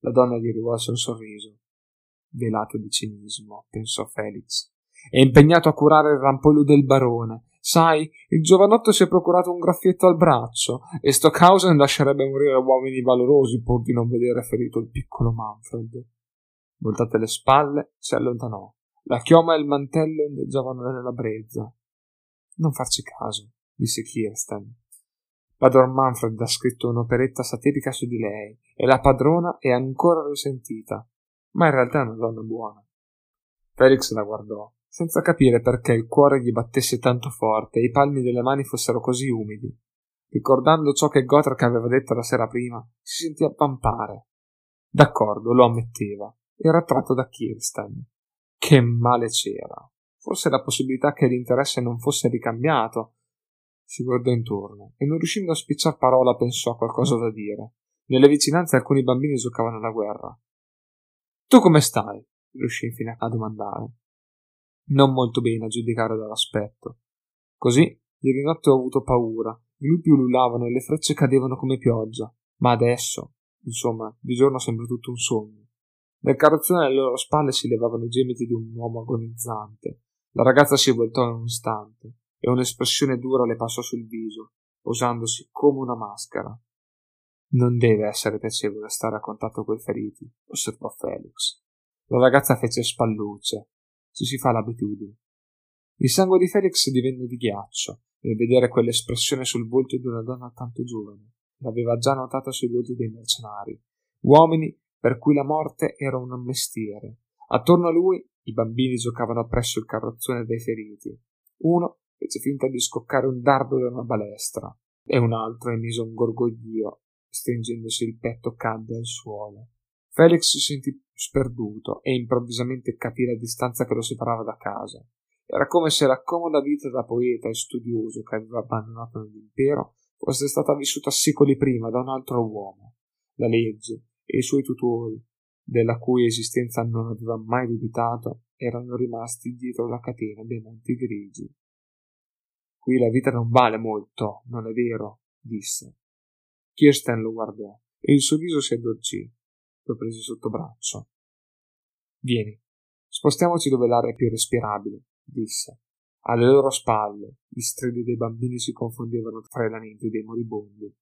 La donna gli rivolse un sorriso. Velato di cinismo, pensò Felix. È impegnato a curare il rampollo del barone Sai, il giovanotto si è procurato un graffietto al braccio e Stockhausen lascerebbe morire uomini valorosi pur di non vedere ferito il piccolo Manfred. Voltate le spalle, si allontanò. La chioma e il mantello ondeggiavano nella brezza. Non farci caso, disse Kirsten. Padron Manfred ha scritto un'operetta satirica su di lei e la padrona è ancora risentita, ma in realtà è una donna buona. Felix la guardò senza capire perché il cuore gli battesse tanto forte e i palmi delle mani fossero così umidi. Ricordando ciò che Gotrek aveva detto la sera prima, si sentì appampare. D'accordo, lo ammetteva. Era attratto da Kirsten. Che male c'era. Forse la possibilità che l'interesse non fosse ricambiato. Si guardò intorno e non riuscendo a spicciar parola pensò a qualcosa da dire. Nelle vicinanze alcuni bambini giocavano alla guerra. Tu come stai? riuscì infine a domandare non molto bene a giudicare dall'aspetto. Così, ieri notte ho avuto paura, i lupi ululavano e le frecce cadevano come pioggia, ma adesso, insomma, di giorno sembra tutto un sogno. Dal carrozzone alle loro spalle si levavano i gemiti di un uomo agonizzante. La ragazza si voltò in un istante e un'espressione dura le passò sul viso, posandosi come una maschera. Non deve essere piacevole stare a contatto coi feriti, osservò Felix. La ragazza fece spallucce, ci si fa l'abitudine. Il sangue di Felix divenne di ghiaccio nel vedere quell'espressione sul volto di una donna tanto giovane. L'aveva già notata sui volti dei mercenari, uomini per cui la morte era un mestiere. Attorno a lui i bambini giocavano presso il carrozzone dei feriti. Uno fece finta di scoccare un dardo da una balestra e un altro emise un gorgoglio, stringendosi il petto cadde al suolo. Felix si sentì sperduto e improvvisamente capì la distanza che lo separava da casa. Era come se la comoda vita da poeta e studioso che aveva abbandonato nell'impero fosse stata vissuta secoli prima da un altro uomo. La legge e i suoi tutori, della cui esistenza non aveva mai dubitato, erano rimasti dietro la catena dei monti grigi. Qui la vita non vale molto, non è vero? disse. Kirsten lo guardò e il suo viso si addolcì lo prese sotto braccio. Vieni, spostiamoci dove l'aria è più respirabile, disse. Alle loro spalle gli stridi dei bambini si confondevano tra i lamenti dei moribondi.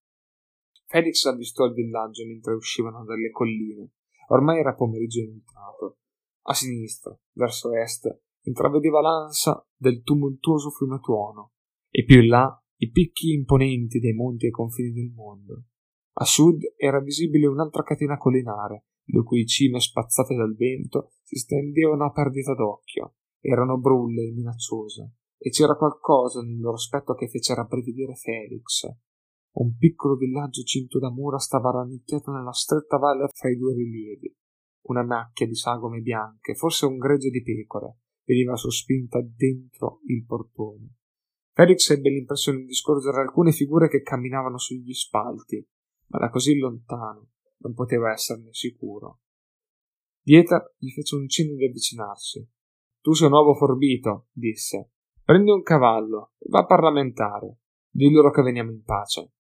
Felix avvistò il villaggio mentre uscivano dalle colline. Ormai era pomeriggio inoltrato. A sinistra, verso est, intravedeva l'ansa del tumultuoso fiume Tuono, e più in là i picchi imponenti dei monti ai confini del mondo. A sud era visibile un'altra catena collinare, le cui cime spazzate dal vento si stendevano a perdita d'occhio, erano brulle e minacciose, e c'era qualcosa nel loro aspetto che fece rabbrividire Felix. Un piccolo villaggio cinto da mura stava rannicchiato nella stretta valle fra i due rilievi. Una macchia di sagome bianche, forse un gregge di pecore, veniva sospinta dentro il portone. Felix ebbe l'impressione di scorgere alcune figure che camminavano sugli spalti, ma da così lontano non poteva esserne sicuro. Dieter gli fece un cenno di avvicinarsi. Tu sei un uovo forbito, disse. Prendi un cavallo e va a parlamentare. Di loro che veniamo in pace.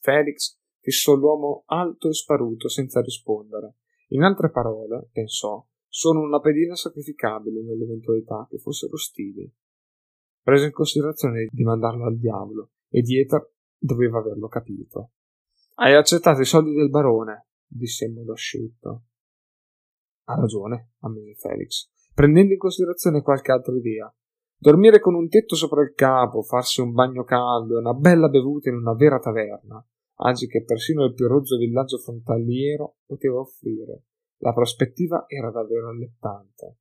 Felix fissò l'uomo alto e sparuto senza rispondere. In altre parole, pensò, sono una pedina sacrificabile nell'eventualità che fossero ostili. Prese in considerazione di mandarlo al diavolo e Dieter doveva averlo capito. Hai accettato i soldi del barone, disse in modo asciutto. Ha ragione, ammise Felix, prendendo in considerazione qualche altra idea. Dormire con un tetto sopra il capo, farsi un bagno caldo e una bella bevuta in una vera taverna, anzi che persino il più rozzo villaggio frontaliero poteva offrire, la prospettiva era davvero allettante.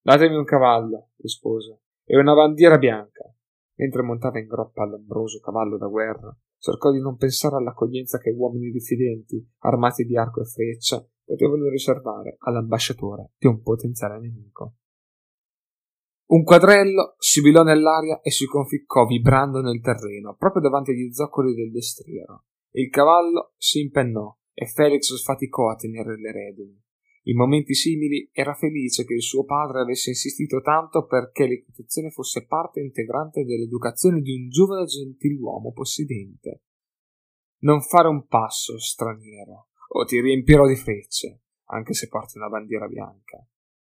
Datemi un cavallo, rispose, e una bandiera bianca. Mentre montava in groppa all'ombroso cavallo da guerra, cercò di non pensare all'accoglienza che uomini diffidenti, armati di arco e freccia, potevano riservare all'ambasciatore di un potenziale nemico. Un quadrello sibilò nell'aria e si conficcò vibrando nel terreno, proprio davanti agli zoccoli del destriero. Il cavallo si impennò e Felix sfaticò a tenere le redini. In momenti simili era felice che il suo padre avesse insistito tanto perché l'equitazione fosse parte integrante dell'educazione di un giovane gentiluomo possidente. Non fare un passo, straniero, o ti riempirò di frecce, anche se porti una bandiera bianca.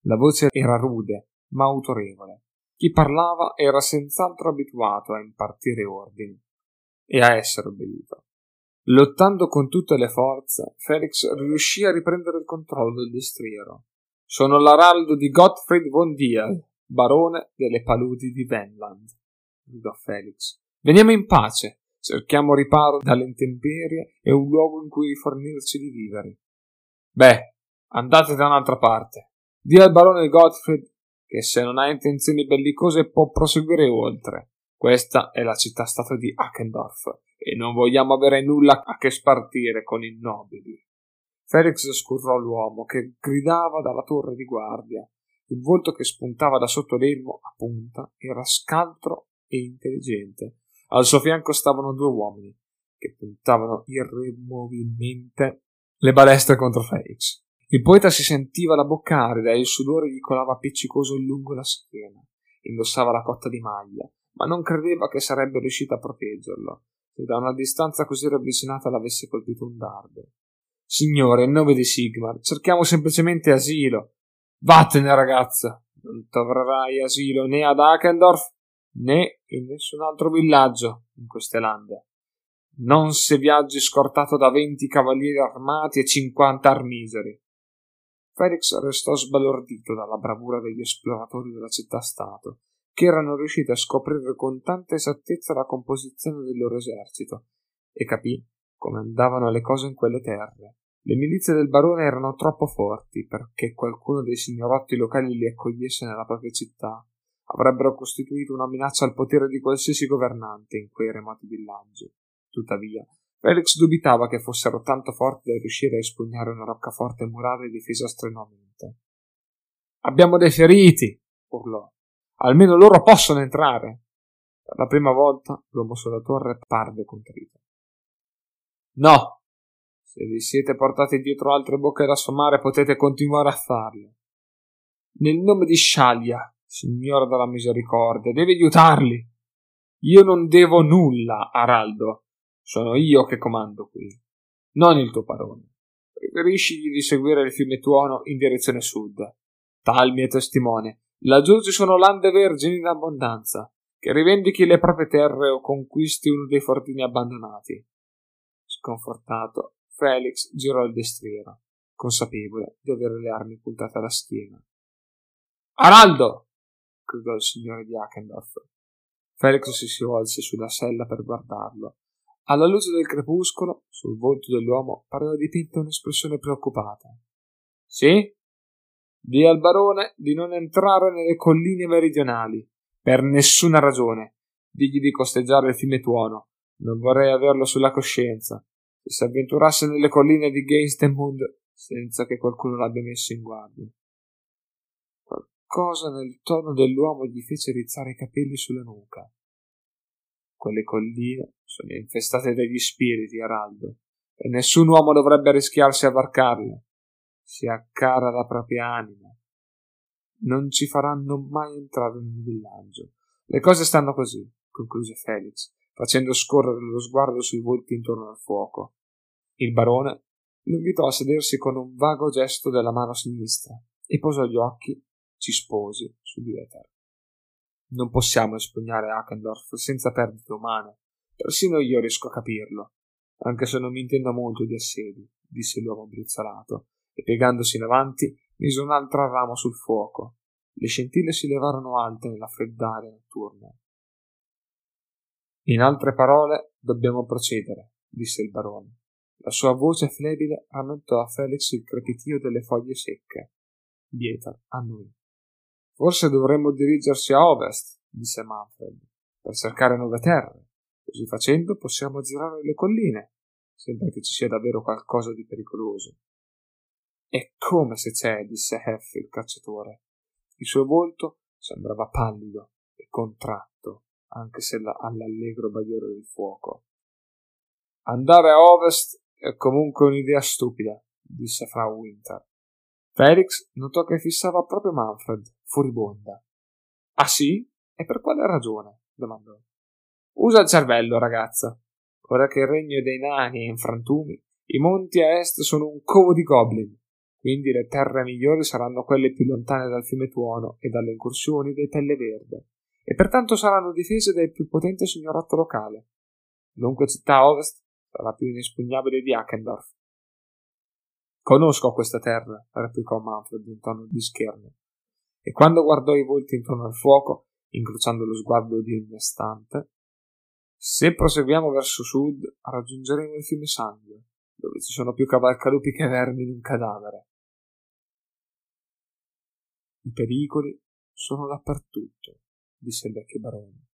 La voce era rude, ma autorevole. Chi parlava era senz'altro abituato a impartire ordini e a essere obbedito. Lottando con tutte le forze, Felix riuscì a riprendere il controllo del destriero. Sono l'araldo di Gottfried von Diel, barone delle paludi di Venland, gridò Felix. Veniamo in pace, cerchiamo riparo dalle intemperie e un luogo in cui rifornirci di viveri. Beh, andate da un'altra parte. Dì al barone Gottfried che se non ha intenzioni bellicose può proseguire oltre. Questa è la città-stato di Hackendorf e non vogliamo avere nulla a che spartire con i nobili. Felix scurrò l'uomo che gridava dalla torre di guardia. Il volto che spuntava da sotto l'elmo a punta era scaltro e intelligente. Al suo fianco stavano due uomini che puntavano irremovibilmente le balestre contro Felix. Il poeta si sentiva la bocca arida e il sudore gli colava appiccicoso lungo la schiena. Indossava la cotta di maglia, ma non credeva che sarebbe riuscita a proteggerlo, se da una distanza così ravvicinata l'avesse colpito un dardo. Signore, in nome di Sigmar, cerchiamo semplicemente asilo. Vattene, ragazza! Non troverai asilo né ad Akendorf né in nessun altro villaggio in queste lande. Non se viaggi scortato da venti cavalieri armati e cinquanta armiseri. Felix restò sbalordito dalla bravura degli esploratori della città-stato, che erano riusciti a scoprire con tanta esattezza la composizione del loro esercito, e capì come andavano le cose in quelle terre. Le milizie del barone erano troppo forti perché qualcuno dei signorotti locali li accogliesse nella propria città. Avrebbero costituito una minaccia al potere di qualsiasi governante in quei remoti villaggi. Tuttavia, Felix dubitava che fossero tanto forti da riuscire a espugnare una roccaforte murale difesa strenuamente. Abbiamo dei feriti! urlò. Almeno loro possono entrare! Per la prima volta l'uomo sulla torre parve contrito. No! Se vi siete portati dietro altre bocche da sfamare potete continuare a farlo. Nel nome di Sciaglia, signora della misericordia, devi aiutarli. Io non devo nulla, Araldo. Sono io che comando qui, non il tuo padrone. Preferiscigli di seguire il fiume Tuono in direzione sud. Tal mio testimone. Laggiù ci sono lande vergini in abbondanza. Che rivendichi le proprie terre o conquisti uno dei fortini abbandonati. Sconfortato, Felix girò il destriero, consapevole di avere le armi puntate alla schiena. Araldo! gridò il signore di Hackendorf. Felix si volse sulla sella per guardarlo. Alla luce del crepuscolo, sul volto dell'uomo pareva dipinta un'espressione preoccupata. Sì? Dì al barone di non entrare nelle colline meridionali, per nessuna ragione. Digli di costeggiare il fiume Tuono. Non vorrei averlo sulla coscienza. Se si avventurasse nelle colline di Geinstemund senza che qualcuno l'abbia messo in guardia. Qualcosa nel tono dell'uomo gli fece rizzare i capelli sulla nuca. Quelle colline sono infestate dagli spiriti, Araldo, e nessun uomo dovrebbe rischiarsi a varcarle. Si accara la propria anima. Non ci faranno mai entrare nel villaggio. Le cose stanno così, concluse Felix, facendo scorrere lo sguardo sui volti intorno al fuoco. Il barone lo invitò a sedersi con un vago gesto della mano sinistra e posò gli occhi, ci sposi, su di Ether. Non possiamo espugnare Hackendorf senza perdite umane. Persino io riesco a capirlo, anche se non mi intendo molto di assedi, disse l'uomo brizzolato, e piegandosi in avanti mise un altro ramo sul fuoco. Le scintille si levarono alte nella freddaria notturna. In altre parole, dobbiamo procedere, disse il barone. La sua voce flebile rammentò a Felix il crepitio delle foglie secche. Dieta a noi. Forse dovremmo dirigersi a ovest, disse Manfred, per cercare nuove terre. Così facendo possiamo girare le colline, sempre che ci sia davvero qualcosa di pericoloso. È come se c'è, disse Heff, il cacciatore. Il suo volto sembrava pallido e contratto, anche se la, all'allegro bagliore del fuoco. Andare a ovest è comunque un'idea stupida, disse Frau Winter. Felix notò che fissava proprio Manfred, furibonda. Ah sì? E per quale ragione? domandò. Usa il cervello, ragazza. Ora che il regno dei nani è in frantumi, i monti a est sono un covo di goblin, quindi le terre migliori saranno quelle più lontane dal fiume Tuono e dalle incursioni dei Pelle Verde, e pertanto saranno difese dal più potente signorotto locale. Dunque città ovest sarà più inespugnabile di Hackendorf. Conosco questa terra, replicò Manfred in tono di scherno, e quando guardò i volti intorno al fuoco, incrociando lo sguardo di ogni istante, se proseguiamo verso sud, raggiungeremo il fiume Sangue, dove ci sono più cavalcalupi che vermi in un cadavere. I pericoli sono dappertutto, disse il vecchio barone,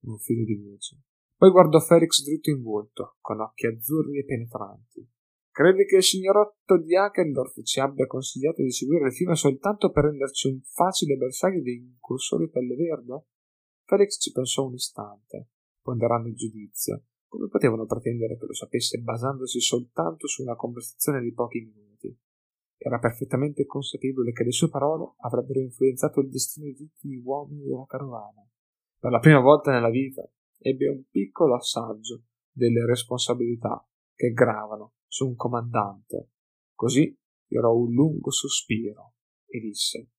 con un filo di voce. Poi guardò Felix dritto in volto, con occhi azzurri e penetranti. Credi che il signorotto di Hackendorf ci abbia consigliato di seguire il fiume soltanto per renderci un facile bersaglio dei incursori pelle verde? Felix ci pensò un istante, ponderando il giudizio. Come potevano pretendere che lo sapesse basandosi soltanto su una conversazione di pochi minuti? Era perfettamente consapevole che le sue parole avrebbero influenzato il destino di tutti gli uomini della carovana. Per la prima volta nella vita ebbe un piccolo assaggio delle responsabilità che gravano su un comandante. Così tirò un lungo sospiro e disse: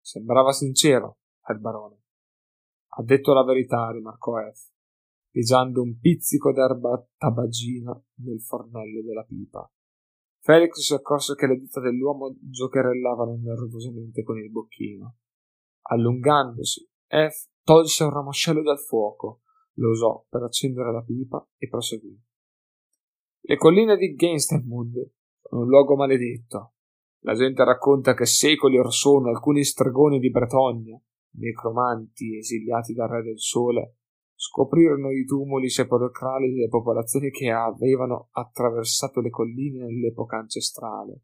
Sembrava sincero, il barone. Ha detto la verità, rimarcò F, pigiando un pizzico d'erba tabagina nel fornello della pipa. Felix si accorse che le dita dell'uomo giocherellavano nervosamente con il bocchino. Allungandosi, F tolse un ramoscello dal fuoco, lo usò per accendere la pipa e proseguì. Le colline di Geinstemund sono un luogo maledetto. La gente racconta che secoli or sono alcuni stregoni di Bretogna, necromanti esiliati dal Re del Sole, scoprirono i tumuli sepolcrali delle popolazioni che avevano attraversato le colline nell'epoca ancestrale.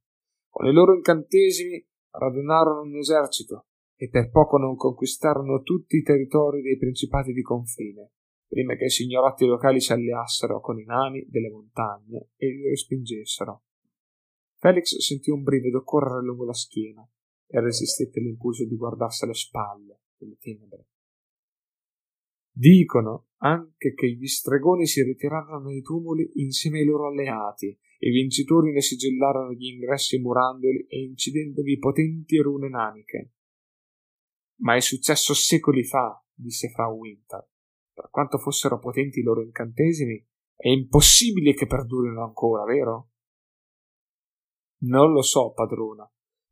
Con i loro incantesimi radunarono un esercito e per poco non conquistarono tutti i territori dei principati di confine prima che i signorotti locali si alleassero con i nani delle montagne e li respingessero. Felix sentì un brivido correre lungo la schiena e resistette l'impulso di guardarsi alle spalle delle tenebre. Dicono anche che gli stregoni si ritirarono nei tumuli insieme ai loro alleati, e i vincitori ne sigillarono gli ingressi murandoli e incidendovi potenti rune naniche. Ma è successo secoli fa, disse Frau Winter. Per quanto fossero potenti i loro incantesimi, È impossibile che perdurino ancora, vero? Non lo so, padrona,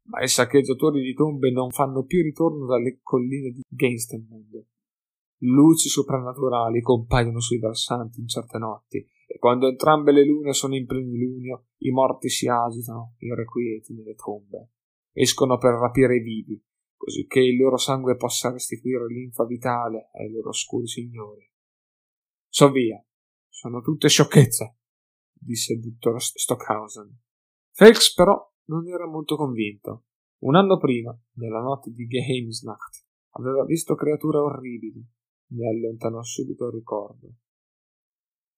ma i saccheggiatori di tombe non fanno più ritorno dalle colline di Gainstemund. Luci soprannaturali compaiono sui versanti in certe notti, e quando entrambe le lune sono in plenilunio, i morti si agitano, irrequieti nelle tombe. Escono per rapire i vivi, così che il loro sangue possa restituire linfa vitale ai loro oscuri signori. So via, sono tutte sciocchezze, disse il dottor Stockhausen. Felix però non era molto convinto. Un anno prima, nella notte di Geheimsnacht, aveva visto creature orribili. Ne allontanò subito il ricordo.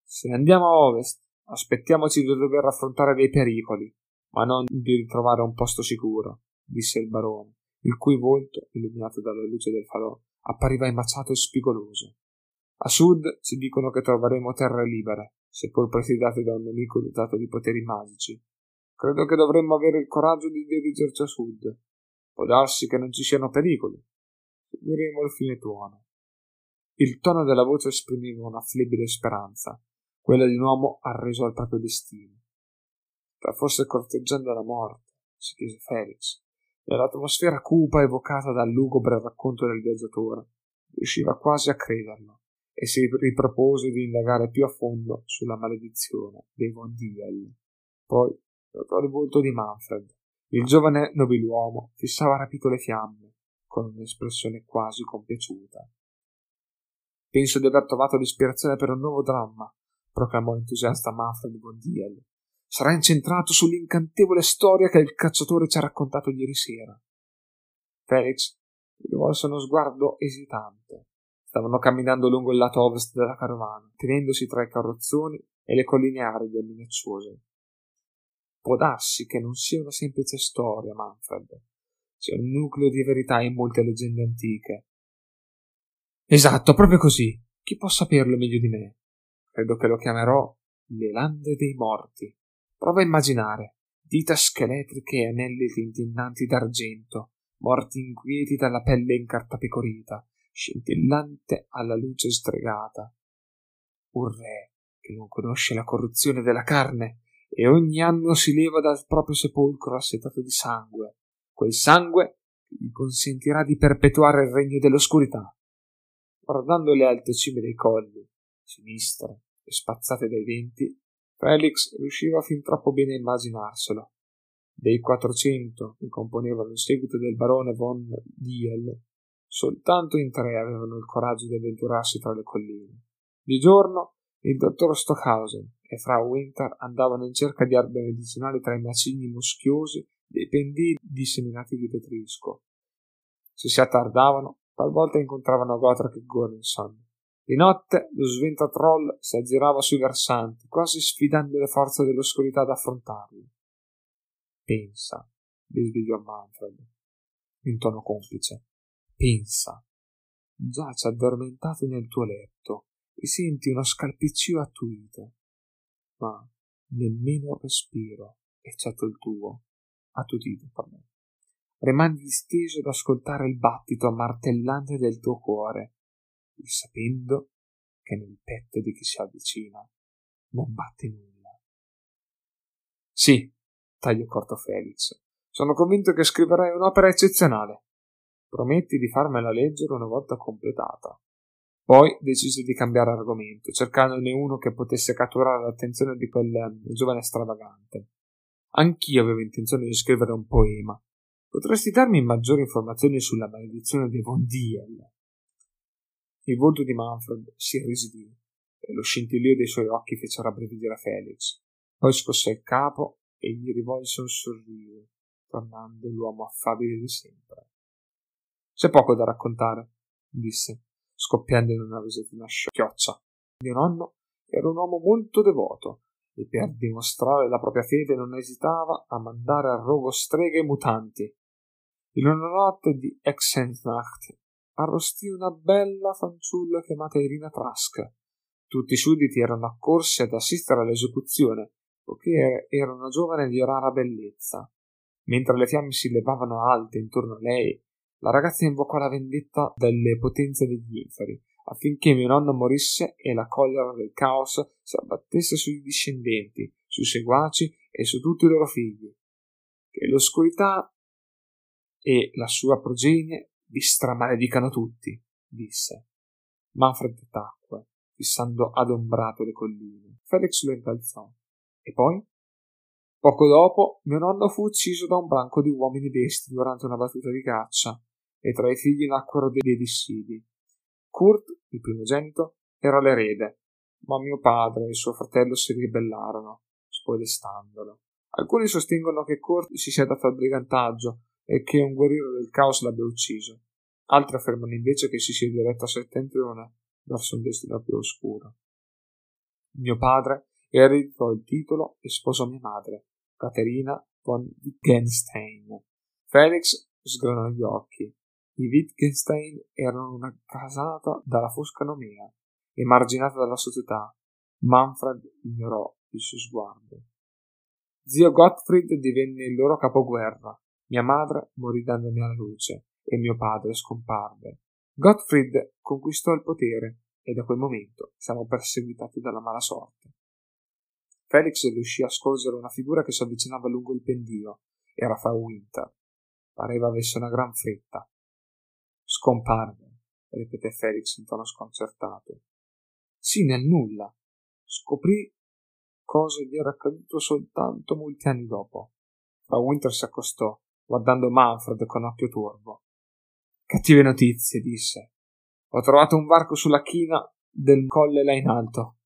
Se andiamo a ovest, aspettiamoci di dover affrontare dei pericoli, ma non di ritrovare un posto sicuro, disse il barone, il cui volto, illuminato dalla luce del falò, appariva imbaciato e spigoloso. A sud ci dicono che troveremo terre libere, seppur presidiate da un nemico dotato di poteri magici, Credo che dovremmo avere il coraggio di dirigerci a sud. Può darsi che non ci siano pericoli. Seguiremo il fine tuono. Il tono della voce esprimeva una flebile speranza, quella di un uomo arreso al proprio destino. Sta forse corteggiando la morte, si chiese Felix, Nell'atmosfera cupa evocata dal lugubre racconto del viaggiatore. Riusciva quasi a crederlo e si ripropose di indagare più a fondo sulla maledizione dei Von Diel. Poi notò il volto di Manfred. Il giovane nobiluomo fissava rapito le fiamme, con un'espressione quasi compiaciuta. Penso di aver trovato l'ispirazione per un nuovo dramma, proclamò entusiasta Manfred Bondiel. Sarà incentrato sull'incantevole storia che il cacciatore ci ha raccontato ieri sera. Felix rivolse uno sguardo esitante. Stavano camminando lungo il lato ovest della carovana, tenendosi tra i carrozzoni e le colline aride e minacciose. Può darsi che non sia una semplice storia, Manfred. C'è un nucleo di verità in molte leggende antiche. Esatto, proprio così. Chi può saperlo meglio di me? Credo che lo chiamerò le lande dei morti. Prova a immaginare dita scheletriche e anelli tintinnanti d'argento, morti inquieti dalla pelle incartapecorita, scintillante alla luce stregata. Un re che non conosce la corruzione della carne e ogni anno si leva dal proprio sepolcro assetato di sangue, quel sangue che gli consentirà di perpetuare il regno dell'oscurità. Guardando le alte cime dei colli, sinistre e spazzate dai venti, Felix riusciva fin troppo bene a immaginarselo. Dei quattrocento che componevano il seguito del barone von Diel, soltanto in tre avevano il coraggio di avventurarsi tra le colline. Di giorno il dottor Stockhausen e Frau Winter andavano in cerca di erbe medicinali tra i macigni moschiosi dei pendii disseminati di petrisco. Se si attardavano, talvolta incontravano Gotrek e Gorenson. Di notte lo sventa troll si aggirava sui versanti, quasi sfidando le forze dell'oscurità ad affrontarli. Pensa, bisbigliò Manfred, in tono complice. Pensa. Giace addormentato nel tuo letto, e senti uno scalpiccio attuito, ma nemmeno respiro, eccetto il tuo, attutito, pardon. Rimani disteso ad ascoltare il battito martellante del tuo cuore, pur sapendo che nel petto di chi si avvicina non batte nulla. Sì, taglio corto Felix, sono convinto che scriverai un'opera eccezionale. Prometti di farmela leggere una volta completata. Poi decise di cambiare argomento, cercandone uno che potesse catturare l'attenzione di quel eh, giovane stravagante. Anch'io avevo intenzione di scrivere un poema. Potresti darmi maggiori informazioni sulla maledizione di Von Diel? Il volto di Manfred si irrisidì e lo scintillio dei suoi occhi fece rabbrividire Felix. Poi scosse il capo e gli rivolse un sorriso, tornando l'uomo affabile di sempre. C'è poco da raccontare, disse scoppiando in una risatina schioccia. Mio nonno era un uomo molto devoto e per dimostrare la propria fede non esitava a mandare al rogo streghe mutanti. In una notte di Exensnacht arrostì una bella fanciulla chiamata Irina Trask. Tutti i sudditi erano accorsi ad assistere all'esecuzione, poiché era una giovane di rara bellezza. Mentre le fiamme si levavano alte intorno a lei la ragazza invocò la vendetta delle potenze degli inferi, affinché mio nonno morisse e la collera del caos si abbattesse sui discendenti, sui seguaci e su tutti i loro figli. Che l'oscurità e la sua progenie vi stramaledicano tutti, disse. Manfred tacque, fissando adombrato le colline. Felix lo incalzò. E poi? Poco dopo, mio nonno fu ucciso da un branco di uomini besti durante una battuta di caccia, e tra i figli nacquero dei dissidi. Kurt, il primogenito, era l'erede, ma mio padre e suo fratello si ribellarono, spodestandolo. Alcuni sostengono che Kurt si sia dato al brigantaggio e che un guerriero del caos l'abbia ucciso. Altri affermano invece che si sia diretto a settentrione verso un destino più oscuro. Mio padre ereditò il titolo e sposò mia madre, Caterina von Wittgenstein. Felix sgranò gli occhi. I Wittgenstein erano una casata dalla fosca nomea, emarginata dalla società. Manfred ignorò il suo sguardo. Zio Gottfried divenne il loro capoguerra. Mia madre morì dandomi alla luce e mio padre scomparve. Gottfried conquistò il potere e da quel momento siamo perseguitati dalla mala sorte. Felix riuscì a scorgere una figura che si avvicinava lungo il pendio. Era Frau Winter. Pareva avesse una gran fretta. Scomparve, ripeté Felix in tono sconcertato. Sì, nel nulla. Scoprì cosa gli era accaduto soltanto molti anni dopo. Frau Winter si accostò, guardando Manfred con occhio turbo. Cattive notizie, disse. Ho trovato un varco sulla china del colle là in alto.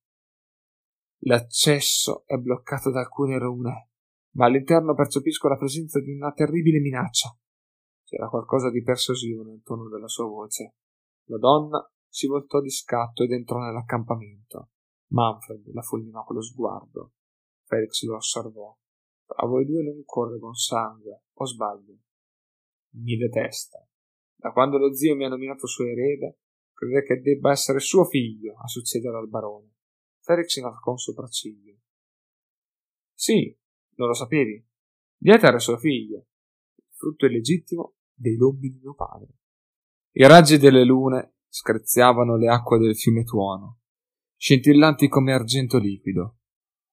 L'accesso è bloccato da alcune rune, ma all'interno percepisco la presenza di una terribile minaccia. C'era qualcosa di persuasivo nel tono della sua voce. La donna si voltò di scatto ed entrò nell'accampamento. Manfred la fulminò con lo sguardo. Felix lo osservò. Tra voi due non corre con sangue, o sbaglio? Mi detesta. Da quando lo zio mi ha nominato suo erede, crede che debba essere suo figlio a succedere al barone. Felix inarcò un sopracciglio. Sì, non lo sapevi. Dieter è suo figlio, il frutto illegittimo dei lombi di mio padre. I raggi delle lune screziavano le acque del fiume Tuono, scintillanti come argento liquido.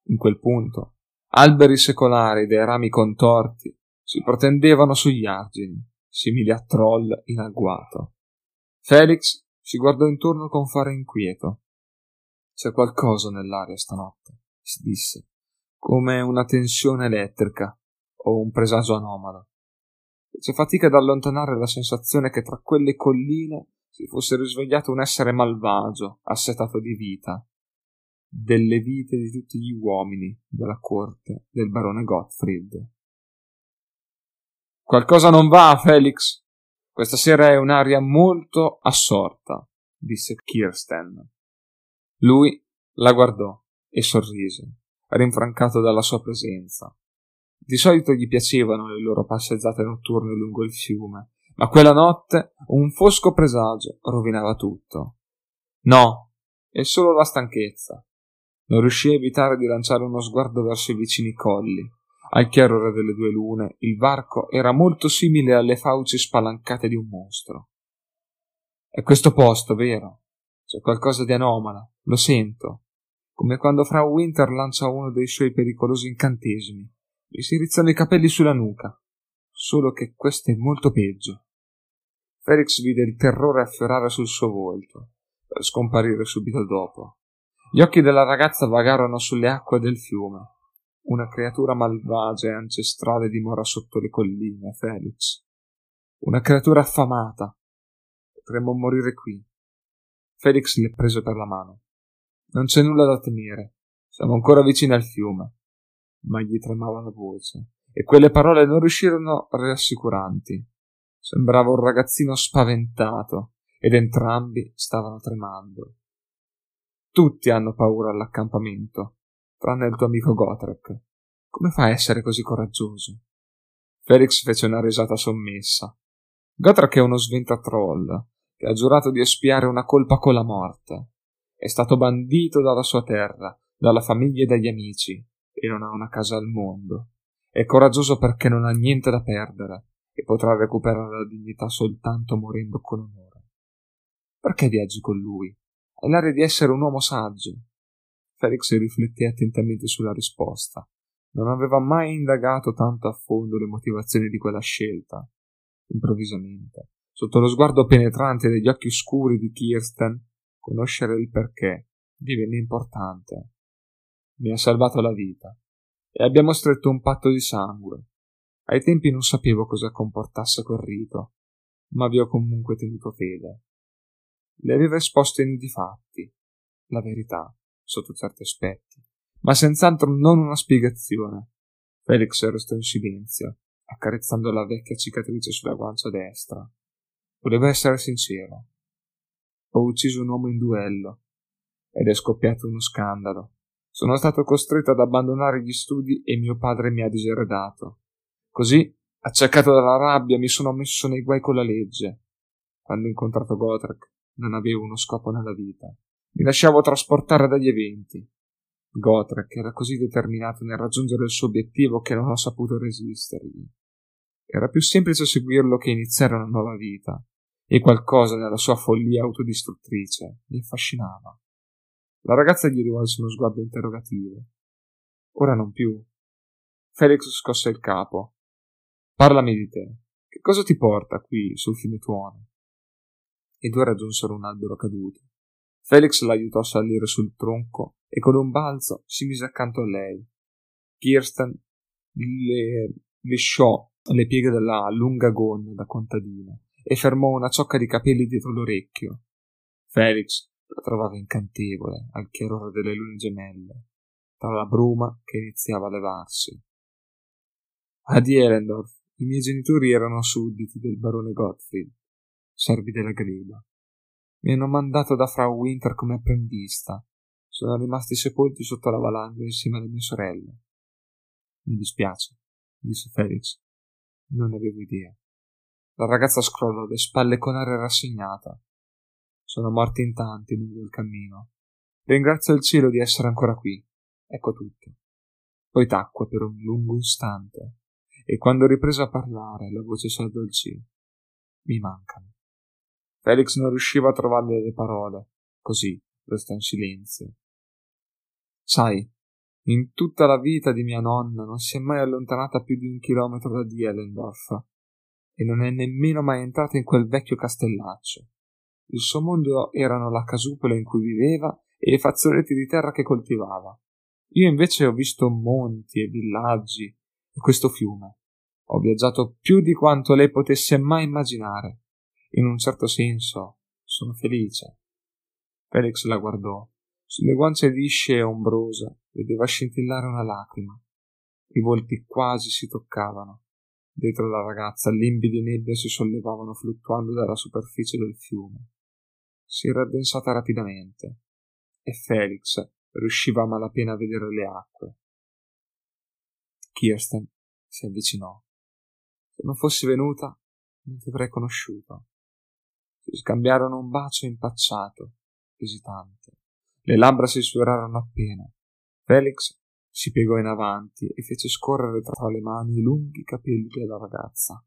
In quel punto, alberi secolari dai rami contorti si protendevano sugli argini simili a troll in agguato. Felix si guardò intorno con fare inquieto. C'è qualcosa nell'aria stanotte, si disse, come una tensione elettrica o un presagio anomalo. Fece fatica ad allontanare la sensazione che tra quelle colline si fosse risvegliato un essere malvagio, assetato di vita, delle vite di tutti gli uomini della corte del barone Gottfried. Qualcosa non va, Felix. Questa sera è un'aria molto assorta, disse Kirsten. Lui la guardò e sorrise, rinfrancato dalla sua presenza. Di solito gli piacevano le loro passeggiate notturne lungo il fiume, ma quella notte un fosco presagio rovinava tutto. No, è solo la stanchezza. Non riuscì a evitare di lanciare uno sguardo verso i vicini colli, al chiarore delle due lune, il varco era molto simile alle fauci spalancate di un mostro. È questo posto, vero? C'è qualcosa di anomala, lo sento. Come quando Frau Winter lancia uno dei suoi pericolosi incantesimi. Gli si rizzano i capelli sulla nuca. Solo che questo è molto peggio. Felix vide il terrore affiorare sul suo volto, per scomparire subito dopo. Gli occhi della ragazza vagarono sulle acque del fiume una creatura malvagia e ancestrale dimora sotto le colline, Felix. Una creatura affamata. Potremmo morire qui. Felix le prese per la mano. Non c'è nulla da temere. Siamo ancora vicini al fiume. Ma gli tremava la voce, e quelle parole non riuscirono rassicuranti. Sembrava un ragazzino spaventato, ed entrambi stavano tremando. Tutti hanno paura all'accampamento, tranne il tuo amico Gotrek. Come fai a essere così coraggioso? Felix fece una risata sommessa. Gotrek è uno sventatroll che ha giurato di espiare una colpa con la morte. È stato bandito dalla sua terra, dalla famiglia e dagli amici, e non ha una casa al mondo. È coraggioso perché non ha niente da perdere e potrà recuperare la dignità soltanto morendo con onore. Perché viaggi con lui? Hai l'aria di essere un uomo saggio. Felix rifletté attentamente sulla risposta. Non aveva mai indagato tanto a fondo le motivazioni di quella scelta. Improvvisamente, sotto lo sguardo penetrante degli occhi scuri di Kirsten, conoscere il perché divenne importante. Mi ha salvato la vita e abbiamo stretto un patto di sangue. Ai tempi non sapevo cosa comportasse quel rito, ma vi ho comunque tenuto fede. Le aveva esposto i nudi fatti, la verità, sotto certi aspetti, ma senz'altro non una spiegazione. Felix restò in silenzio, accarezzando la vecchia cicatrice sulla guancia destra. Voleva essere sincero. Ho ucciso un uomo in duello ed è scoppiato uno scandalo. Sono stato costretto ad abbandonare gli studi e mio padre mi ha diseredato. Così, accecato dalla rabbia, mi sono messo nei guai con la legge. Quando ho incontrato Gotrek, non avevo uno scopo nella vita. Mi lasciavo trasportare dagli eventi. Gotrek era così determinato nel raggiungere il suo obiettivo che non ho saputo resistergli. Era più semplice seguirlo che iniziare una nuova vita, e qualcosa nella sua follia autodistruttrice mi affascinava. La ragazza gli rivolse uno sguardo interrogativo. Ora non più. Felix scosse il capo. Parlami di te. Che cosa ti porta qui sul fiume Tuono? I due raggiunsero un albero caduto. Felix l'aiutò a salire sul tronco e con un balzo si mise accanto a lei. Kirsten le lisciò le pieghe della lunga gonna da contadina e fermò una ciocca di capelli dietro l'orecchio. Felix la trovava incantevole al chiarore delle lune gemelle, tra la bruma che iniziava a levarsi. A Elendorf i miei genitori erano sudditi del barone Gottfried, servi della gleba. Mi hanno mandato da Frau Winter come apprendista. Sono rimasti sepolti sotto la valanga insieme alle mie sorelle. Mi dispiace, disse Felix. Non ne avevo idea. La ragazza scrollò le spalle con aria rassegnata. Sono morti in tanti lungo il cammino. Ringrazio il cielo di essere ancora qui. Ecco tutto. Poi tacque per un lungo istante, e quando riprese a parlare la voce si addolcì. Mi mancano. Felix non riusciva a trovarle le parole, così restò in silenzio. Sai, in tutta la vita di mia nonna non si è mai allontanata più di un chilometro da Dielendorf e non è nemmeno mai entrata in quel vecchio castellaccio. Il suo mondo erano la casupola in cui viveva e i fazzoletti di terra che coltivava. Io invece ho visto monti e villaggi e questo fiume. Ho viaggiato più di quanto lei potesse mai immaginare. In un certo senso sono felice. Felix la guardò. Sulle guance lisce e ombrose vedeva scintillare una lacrima. I volti quasi si toccavano. Dietro la ragazza limbi di nebbia si sollevavano fluttuando dalla superficie del fiume. Si era addensata rapidamente e Felix riusciva a malapena a vedere le acque. Kirsten si avvicinò. Se non fossi venuta, non ti avrei conosciuto. Scambiarono un bacio impacciato, esitante. Le labbra si sfiorarono appena. Felix si piegò in avanti e fece scorrere tra le mani i lunghi capelli della ragazza.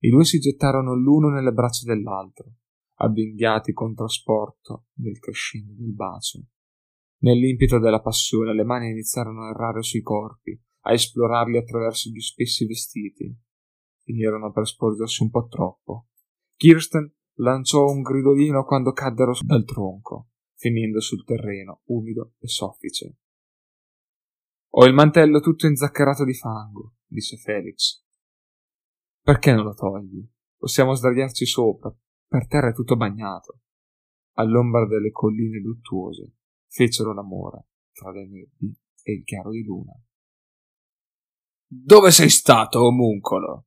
I due si gettarono l'uno nelle braccia dell'altro, avvinghiati con trasporto nel crescendo del bacio. Nell'impeto della passione le mani iniziarono a errare sui corpi, a esplorarli attraverso gli spessi vestiti. Finirono per sporgersi un po' troppo. Kirsten lanciò un gridolino quando caddero dal tronco, finendo sul terreno umido e soffice. Ho il mantello tutto inzaccherato di fango, disse Felix. Perché non lo togli? Possiamo sdraiarci sopra. Per terra è tutto bagnato. All'ombra delle colline luttuose fecero l'amore tra le nebbie e il chiaro di luna. Dove sei stato, omuncolo?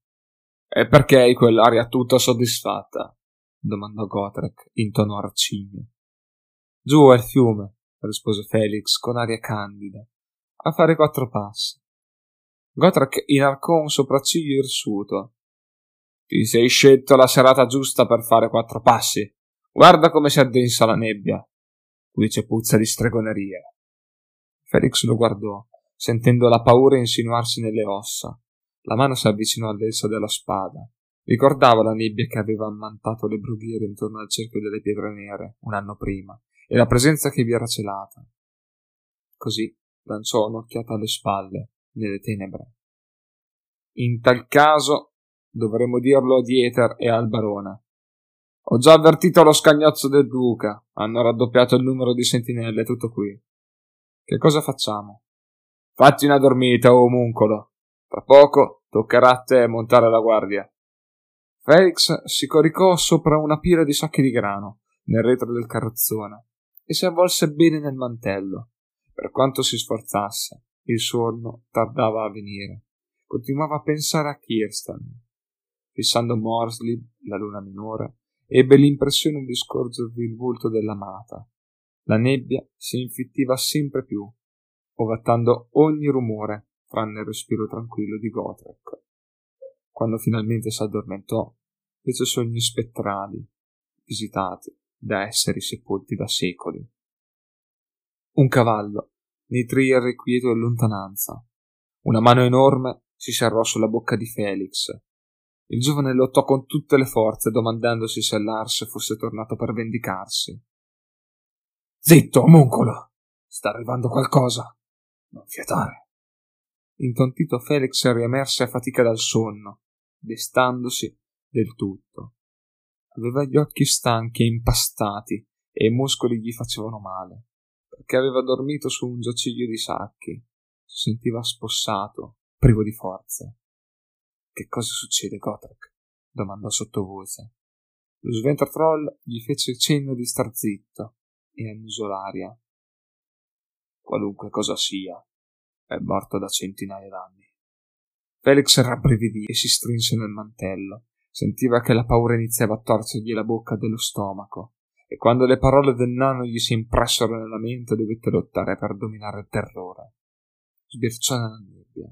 E perché hai quell'aria tutta soddisfatta? Domandò Gotrek in tono arcigno. Giù al fiume, rispose Felix con aria candida, a fare quattro passi. Gotrek inarcò un sopracciglio irsuto. Ti sei scelto la serata giusta per fare quattro passi. Guarda come si addensa la nebbia. Qui c'è puzza di stregoneria. Felix lo guardò, sentendo la paura insinuarsi nelle ossa. La mano si avvicinò all'elsa della spada Ricordava la nebbia che aveva ammantato le brughiere intorno al cerchio delle pietre nere un anno prima e la presenza che vi era celata. Così lanciò un'occhiata alle spalle, nelle tenebre. In tal caso dovremmo dirlo a Dieter e al barone. Ho già avvertito lo scagnozzo del duca, hanno raddoppiato il numero di sentinelle, tutto qui. Che cosa facciamo? Fatti una dormita, o omuncolo. Tra poco toccherà a te montare la guardia. Felix si coricò sopra una pila di sacchi di grano nel retro del carrozzone e si avvolse bene nel mantello. Per quanto si sforzasse, il sonno tardava a venire. Continuava a pensare a Kirsten. Fissando Morsley, la luna minore, ebbe l'impressione di scorgervi il volto dell'amata. La nebbia si infittiva sempre più, ovattando ogni rumore tranne il respiro tranquillo di Gotrek. Quando finalmente s'addormentò, fece sogni spettrali, visitati da esseri sepolti da secoli. Un cavallo nitrì irrequieto in lontananza. Una mano enorme si serrò sulla bocca di Felix. Il giovane lottò con tutte le forze, domandandosi se Lars fosse tornato per vendicarsi. Zitto, omuncolo! Sta arrivando qualcosa. Non fiatare. Intontito Felix riemerse a fatica dal sonno destandosi del tutto. Aveva gli occhi stanchi e impastati e i muscoli gli facevano male, perché aveva dormito su un giaciglio di sacchi. Si sentiva spossato, privo di forze. Che cosa succede, Gotrek? domandò sottovoce. Lo Sventratroll gli fece cenno di star zitto e annusò l'aria. Qualunque cosa sia, è morto da centinaia d'anni. Felix rabbrividì e si strinse nel mantello. Sentiva che la paura iniziava a torcergli la bocca dello stomaco, e quando le parole del nonno gli si impressero nella mente dovette lottare per dominare il terrore. Sbirciò nella nebbia.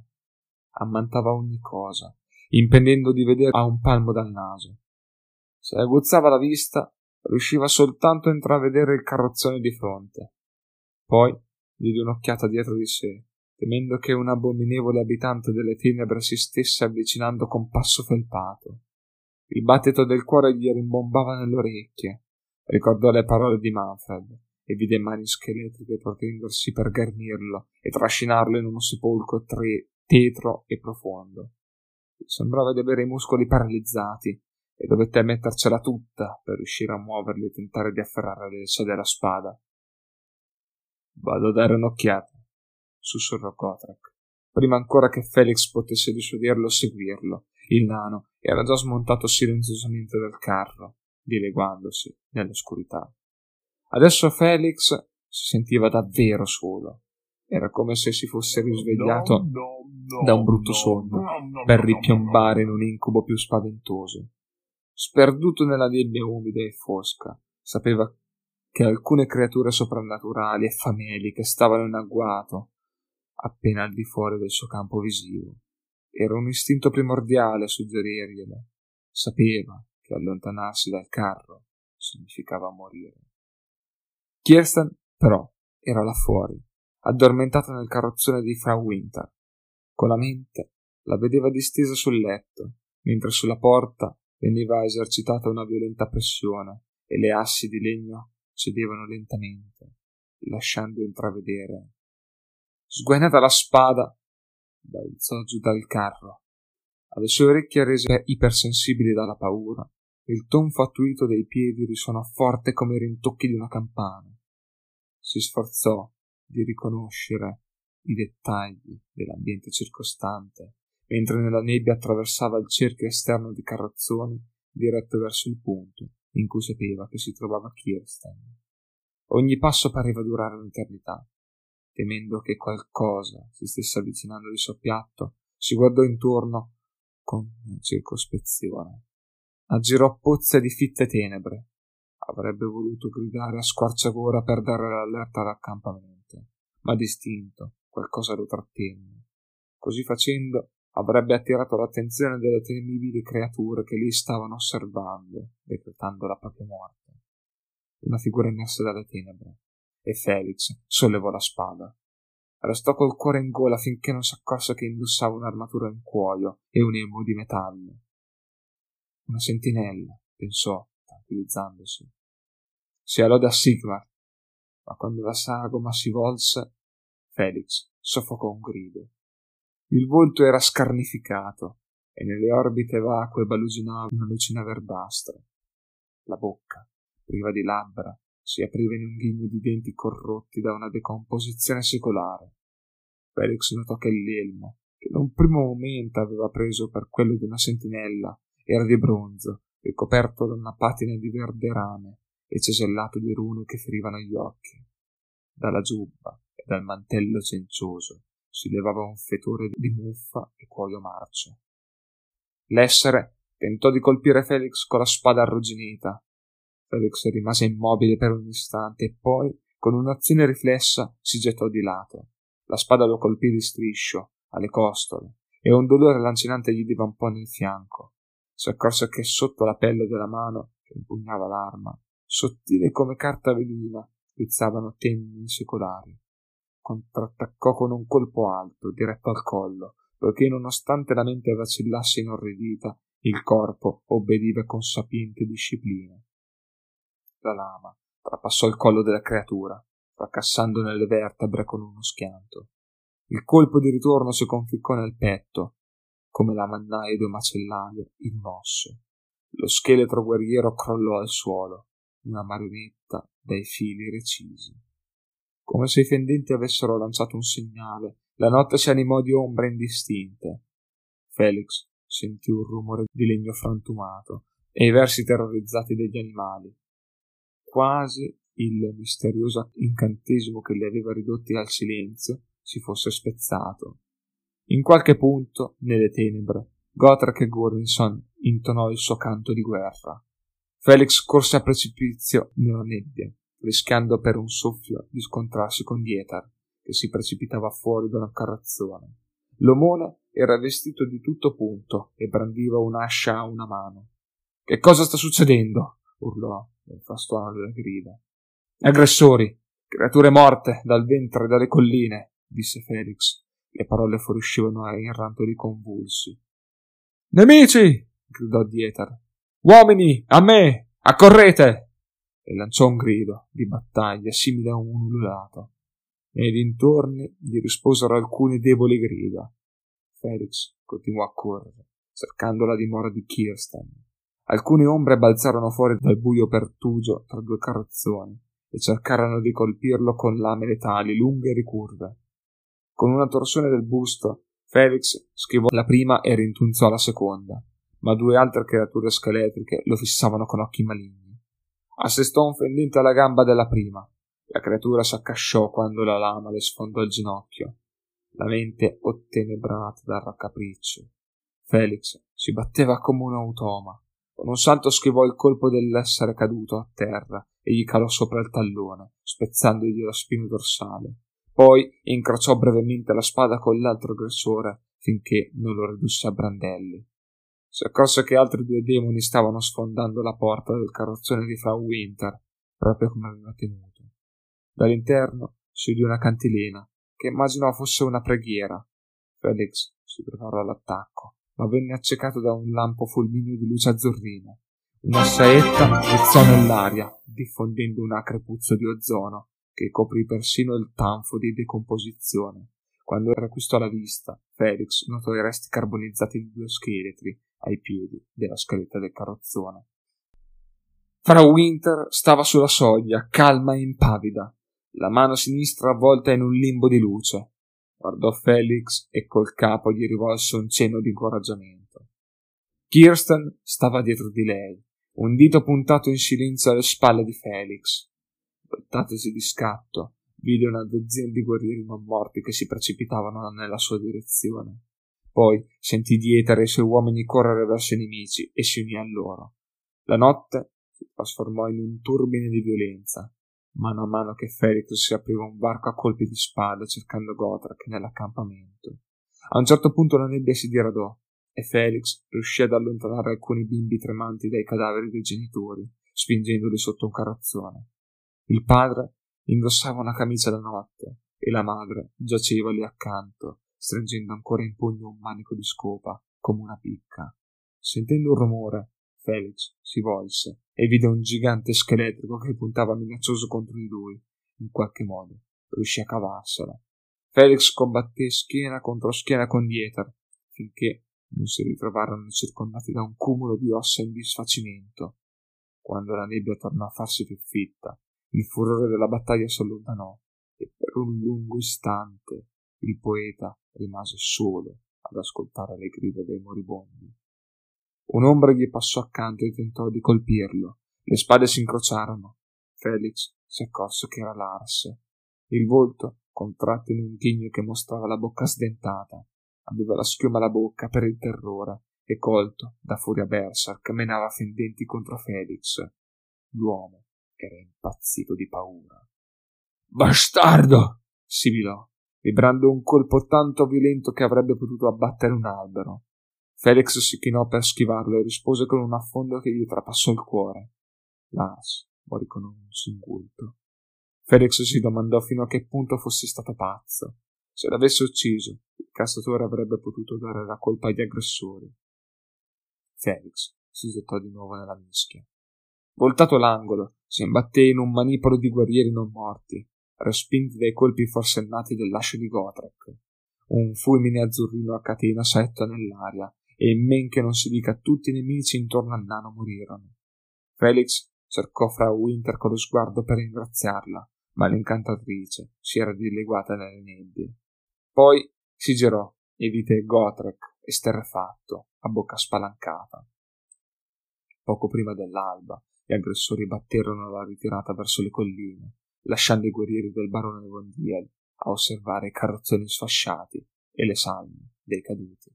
Ammantava ogni cosa, impedendo di vedere a un palmo dal naso. Se aguzzava la vista, riusciva soltanto a intravedere il carrozzone di fronte. Poi diede un'occhiata dietro di sé temendo che un abominevole abitante delle tenebre si stesse avvicinando con passo felpato. Il battito del cuore gli rimbombava nelle orecchie. Ricordò le parole di Manfred e vide mani scheletriche protendersi per garnirlo e trascinarlo in uno sepolcro tre, tetro e profondo. Sembrava di avere i muscoli paralizzati e dovette mettercela tutta per riuscire a muoverli e tentare di afferrare l'escia della spada. Vado a dare un'occhiata sussurrò Kotrak. Prima ancora che Felix potesse disudirlo o seguirlo, il nano era già smontato silenziosamente dal carro, dileguandosi nell'oscurità. Adesso Felix si sentiva davvero solo. Era come se si fosse risvegliato da un brutto sonno per ripiombare in un incubo più spaventoso. Sperduto nella nebbia umida e fosca, sapeva che alcune creature soprannaturali e fameliche stavano in agguato appena al di fuori del suo campo visivo. Era un istinto primordiale a suggerirglielo. Sapeva che allontanarsi dal carro significava morire. Kirsten, però, era là fuori, addormentata nel carrozzone di Frau Winter. Con la mente la vedeva distesa sul letto, mentre sulla porta veniva esercitata una violenta pressione e le assi di legno cedevano lentamente, lasciando intravedere Sguainata la spada, balzò giù dal carro. Alle sue orecchie rese ipersensibili dalla paura, il tonfo attuito dei piedi risuonò forte come i rintocchi di una campana. Si sforzò di riconoscere i dettagli dell'ambiente circostante, mentre nella nebbia attraversava il cerchio esterno di carrozzoni diretto verso il punto in cui sapeva che si trovava Kirsten. Ogni passo pareva durare un'eternità temendo che qualcosa si stesse avvicinando di soppiatto, si guardò intorno con circospezione. Aggirò pozze di fitte tenebre. Avrebbe voluto gridare a squarciagora per dare l'allerta all'accampamento, ma distinto qualcosa lo trattenne. Così facendo avrebbe attirato l'attenzione delle temibili creature che lì stavano osservando, decretando la propria morte. Una figura emersa dalle tenebre, e Felix sollevò la spada. Restò col cuore in gola finché non si accorse che indossava un'armatura in cuoio e un elmo di metallo. Una sentinella, pensò, tranquillizzandosi. Si alò da Sigmar, ma quando la sagoma si volse, Felix soffocò un grido. Il volto era scarnificato e nelle orbite vacue baluginava una lucina verdastra. La bocca, priva di labbra, si apriva in un ghigno di denti corrotti da una decomposizione secolare. Felix notò che l'elmo, che in un primo momento aveva preso per quello di una sentinella, era di bronzo, ricoperto da una patina di verde rame e cesellato di rune che ferivano gli occhi. Dalla giubba e dal mantello cencioso si levava un fetore di muffa e cuoio marcio. L'essere tentò di colpire Felix con la spada arrugginita. Felix rimase immobile per un istante e poi, con un'azione riflessa, si gettò di lato. La spada lo colpì di striscio, alle costole, e un dolore lancinante gli divampò nel fianco. Si accorse che sotto la pelle della mano che impugnava l'arma, sottile come carta velina, rizzavano tendini secolari. Contrattaccò con un colpo alto, diretto al collo, poiché nonostante la mente vacillasse inorridita, il corpo obbediva con sapiente disciplina. La lama trapassò il collo della creatura, fracassando nelle vertebre con uno schianto. Il colpo di ritorno si conficcò nel petto, come la mannaia di un macellaio in un osso. Lo scheletro guerriero crollò al suolo, una marionetta dai fili recisi. Come se i fendenti avessero lanciato un segnale, la notte si animò di ombre indistinte. Felix sentì un rumore di legno frantumato e i versi terrorizzati degli animali. Quasi il misterioso incantesimo che li aveva ridotti al silenzio si fosse spezzato. In qualche punto, nelle tenebre, Gotrek e Gurinson intonò il suo canto di guerra. Felix corse a precipizio nella nebbia, rischiando per un soffio di scontrarsi con Dietar, che si precipitava fuori dalla carrozzone. L'omone era vestito di tutto punto e brandiva un'ascia a una mano. Che cosa sta succedendo? Urlò nel frastuono delle grida. Aggressori, creature morte dal ventre e dalle colline, disse Felix. Le parole fuoriuscivano in rantoli convulsi. Nemici! gridò Dietar. Uomini, a me! Accorrete! E lanciò un grido di battaglia simile a un ululato. Nei dintorni gli risposero alcune deboli grida. Felix continuò a correre, cercando la dimora di Kirsten. Alcune ombre balzarono fuori dal buio pertugio tra due carrozzoni e cercarono di colpirlo con lame letali lunghe e ricurve. Con una torsione del busto, Felix schivò la prima e rintunzò la seconda, ma due altre creature scheletriche lo fissavano con occhi maligni. Assestò un fendente alla gamba della prima. La creatura s'accasciò quando la lama le sfondò il ginocchio, la mente ottenebrata dal raccapriccio. Felix si batteva come un automa. Un salto schivò il colpo dell'essere caduto a terra e gli calò sopra il tallone, spezzandogli la spina dorsale. Poi incrociò brevemente la spada con l'altro aggressore finché non lo ridusse a brandelli. Si accorse che altri due demoni stavano sfondando la porta del carrozzone di Frau Winter, proprio come aveva temuto. Dall'interno si udì una cantilena, che immaginò fosse una preghiera. Felix si preparò all'attacco, ma venne accecato da un lampo fulmineo di luce azzurrina. Una saetta rizzò nell'aria, diffondendo un acre puzzo di ozono che coprì persino il tanfo di decomposizione. Quando riacquistò la vista, Felix notò i resti carbonizzati di due scheletri ai piedi della scaletta del carrozzone. Frau Winter stava sulla soglia, calma e impavida, la mano sinistra avvolta in un limbo di luce. Guardò Felix e col capo gli rivolse un cenno di incoraggiamento. Kirsten stava dietro di lei, un dito puntato in silenzio alle spalle di Felix. Voltatosi di scatto, vide una dozzina di guerrieri non morti che si precipitavano nella sua direzione. Poi sentì Dieter e i suoi uomini correre verso i nemici e si unì a loro. La notte si trasformò in un turbine di violenza. Mano a mano che Felix si apriva un varco a colpi di spada cercando Gotrak nell'accampamento. A un certo punto la nebbia si diradò e Felix riuscì ad allontanare alcuni bimbi tremanti dai cadaveri dei genitori, spingendoli sotto un carrozzone. Il padre indossava una camicia da notte e la madre giaceva lì accanto, stringendo ancora in pugno un manico di scopa, come una picca. Sentendo un rumore, Felix si volse e vide un gigante scheletrico che puntava minaccioso contro di lui. In qualche modo riuscì a cavarsela. Felix combatté schiena contro schiena con Dieter, finché non si ritrovarono circondati da un cumulo di ossa in disfacimento. Quando la nebbia tornò a farsi più fitta, il furore della battaglia si allontanò e per un lungo istante il poeta rimase solo ad ascoltare le grida dei moribondi. Un'ombra gli passò accanto e tentò di colpirlo. Le spade si incrociarono. Felix si accorse che era Lars. Il volto, contratto in un ghigno che mostrava la bocca sdentata, aveva la schiuma alla bocca per il terrore e colto da furia berserk menava fendenti contro Felix. L'uomo era impazzito di paura. Bastardo! sibilò, vibrando un colpo tanto violento che avrebbe potuto abbattere un albero. Felix si chinò per schivarlo e rispose con un affondo che gli trapassò il cuore. Lars morì con un singulto. Felix si domandò fino a che punto fosse stato pazzo. Se l'avesse ucciso, il castatore avrebbe potuto dare la colpa agli aggressori. Felix si gettò di nuovo nella mischia. Voltato l'angolo, si imbatté in un manipolo di guerrieri non morti, respinti dai colpi forsennati dell'ascio di Gotrek. Un fulmine azzurrino a catena saettò nell'aria e men che non si dica tutti i nemici intorno al nano morirono. Felix cercò fra Winter con lo sguardo per ringraziarla, ma l'incantatrice si era dileguata nelle nebbie. Poi si girò e vide Gotrek esterrefatto, a bocca spalancata. Poco prima dell'alba, gli aggressori batterono la ritirata verso le colline, lasciando i guerrieri del barone von Diel a osservare i carrozzoni sfasciati e le salme dei caduti.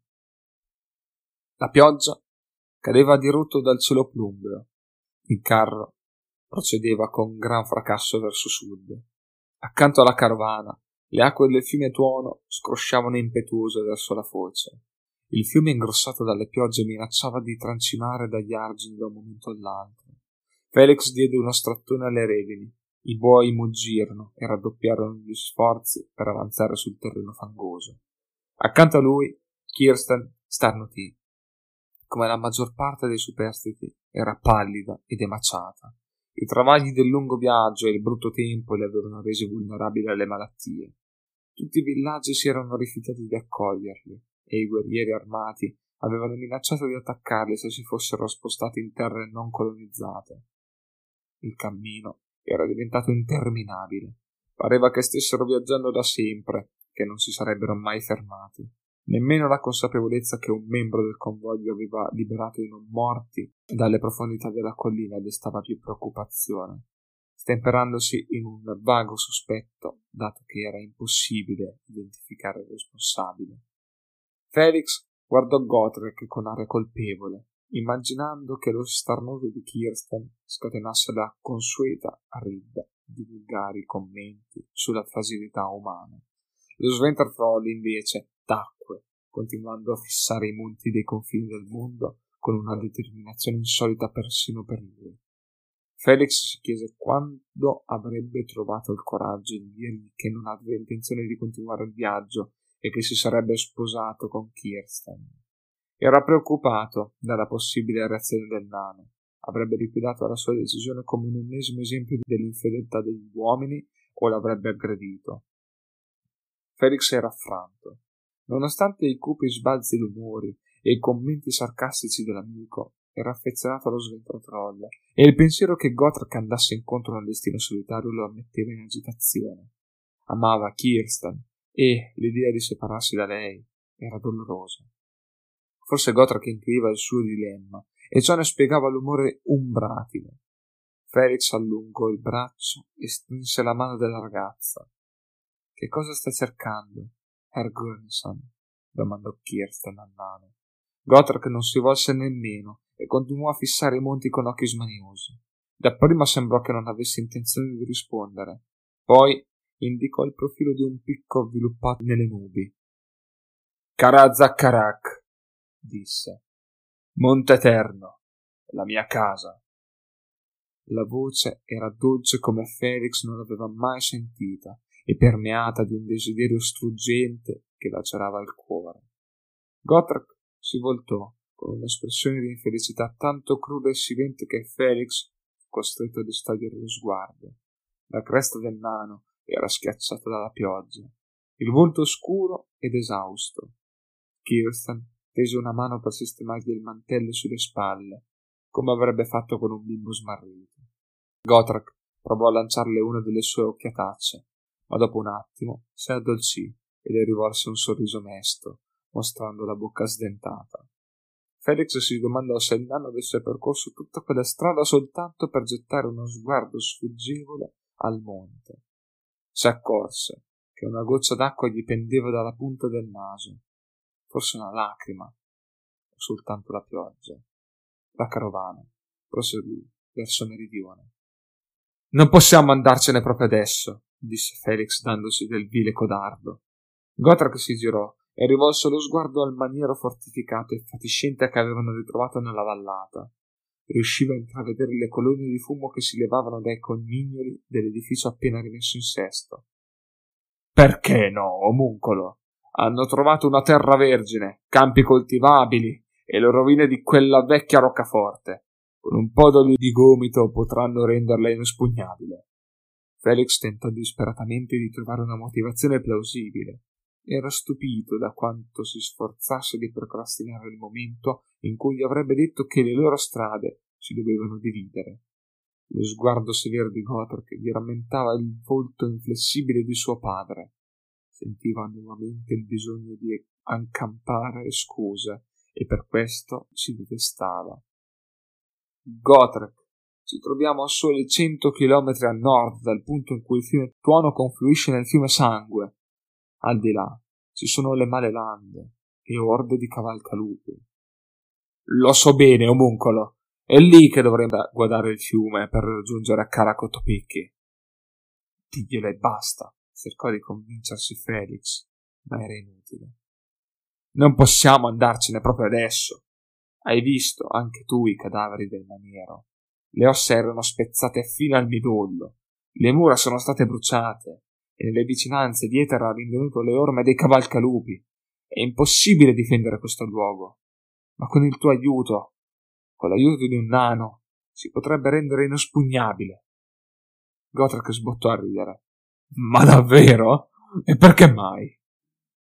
La pioggia cadeva dirotto dal cielo plumbeo. Il carro procedeva con gran fracasso verso sud. Accanto alla carovana, le acque del fiume Tuono scrosciavano impetuose verso la foce. Il fiume ingrossato dalle piogge minacciava di trancinare dagli argini da un momento all'altro. Felix diede uno strattone alle redini. I buoi muggirono e raddoppiarono gli sforzi per avanzare sul terreno fangoso. Accanto a lui, Kirsten starnutì. Come la maggior parte dei superstiti, era pallida ed emaciata. I travagli del lungo viaggio e il brutto tempo le avevano resi vulnerabili alle malattie. Tutti i villaggi si erano rifiutati di accoglierli e i guerrieri armati avevano minacciato di attaccarli se si fossero spostati in terre non colonizzate. Il cammino era diventato interminabile. Pareva che stessero viaggiando da sempre, che non si sarebbero mai fermati. Nemmeno la consapevolezza che un membro del convoglio aveva liberato i non morti dalle profondità della collina destava più preoccupazione, stemperandosi in un vago sospetto, dato che era impossibile identificare il responsabile. Felix guardò Gotrek con aria colpevole immaginando che lo starnuto di Kirsten scatenasse la consueta rida di vulgari commenti sulla fragilità umana. Lo Sventertroll invece tacque, continuando a fissare i monti dei confini del mondo con una determinazione insolita persino per lui. Felix si chiese quando avrebbe trovato il coraggio di dirgli che non aveva intenzione di continuare il viaggio e che si sarebbe sposato con Kirsten. Era preoccupato dalla possibile reazione del nano. Avrebbe rifiutato la sua decisione come un ennesimo esempio dell'infedeltà degli uomini o l'avrebbe aggredito. Felix era affranto. Nonostante i cupi sbalzi d'umori e i commenti sarcastici dell'amico, era affezionato allo sventrotroll e il pensiero che Gotrek andasse incontro a un destino solitario lo ammetteva in agitazione. Amava Kirsten e l'idea di separarsi da lei era dolorosa. Forse Gotrek intuiva il suo dilemma e ciò ne spiegava l'umore umbratile. Felix allungò il braccio e strinse la mano della ragazza. Che cosa sta cercando, Herr Gurnson? domandò Kirsten al nano. Gotrek non si volse nemmeno e continuò a fissare i monti con occhi smaniosi. Dapprima sembrò che non avesse intenzione di rispondere. Poi indicò il profilo di un picco avviluppato nelle nubi. Karazakarak, disse. Monte Eterno, la mia casa. La voce era dolce come Felix non l'aveva mai sentita e permeata di un desiderio struggente che lacerava il cuore. Gotrek si voltò con un'espressione di infelicità tanto cruda e silente che Felix fu costretto a distogliere lo sguardo. La cresta del nano era schiacciata dalla pioggia, il volto scuro ed esausto. Kirsten tese una mano per sistemargli il mantello sulle spalle, come avrebbe fatto con un bimbo smarrito. Gotrek provò a lanciarle una delle sue occhiatacce, ma dopo un attimo si addolcì e le rivolse un sorriso mesto, mostrando la bocca sdentata. Felix si domandò se il nano avesse percorso tutta quella strada soltanto per gettare uno sguardo sfuggevole al monte. Si accorse che una goccia d'acqua gli pendeva dalla punta del naso, forse una lacrima, o soltanto la pioggia. La carovana proseguì verso meridione. Non possiamo andarcene proprio adesso, disse Felix dandosi del vile codardo. Gotrak si girò e rivolse lo sguardo al maniero fortificato e fatiscente che avevano ritrovato nella vallata. Riusciva a intravedere le colonne di fumo che si levavano dai conignoli dell'edificio appena rimesso in sesto. Perché no, omuncolo? Hanno trovato una terra vergine, campi coltivabili e le rovine di quella vecchia roccaforte. Con un po' d'olio di gomito potranno renderla inespugnabile. Felix tentò disperatamente di trovare una motivazione plausibile, era stupito da quanto si sforzasse di procrastinare il momento in cui gli avrebbe detto che le loro strade si dovevano dividere. Lo sguardo severo di Gotrek gli rammentava il volto inflessibile di suo padre. Sentiva nuovamente il bisogno di accampare scuse e per questo si detestava. Gotrek, ci troviamo a soli cento chilometri a nord dal punto in cui il fiume Tuono confluisce nel fiume Sangue. Al di là ci sono le male lande e orde di cavalcalupi. Lo so bene, omuncolo. È lì che dovrei guardare il fiume per raggiungere a Caracotopicchi. Diglielo e basta, cercò di convincersi Felix, ma era inutile. Non possiamo andarcene proprio adesso. Hai visto anche tu i cadaveri del maniero. Le ossa erano spezzate fino al midollo. Le mura sono state bruciate e nelle vicinanze dietro era rinvenuto le orme dei cavalcalupi. È impossibile difendere questo luogo. Ma con il tuo aiuto, con l'aiuto di un nano, si potrebbe rendere inespugnabile. Gotrak sbottò a ridere. Ma davvero? E perché mai?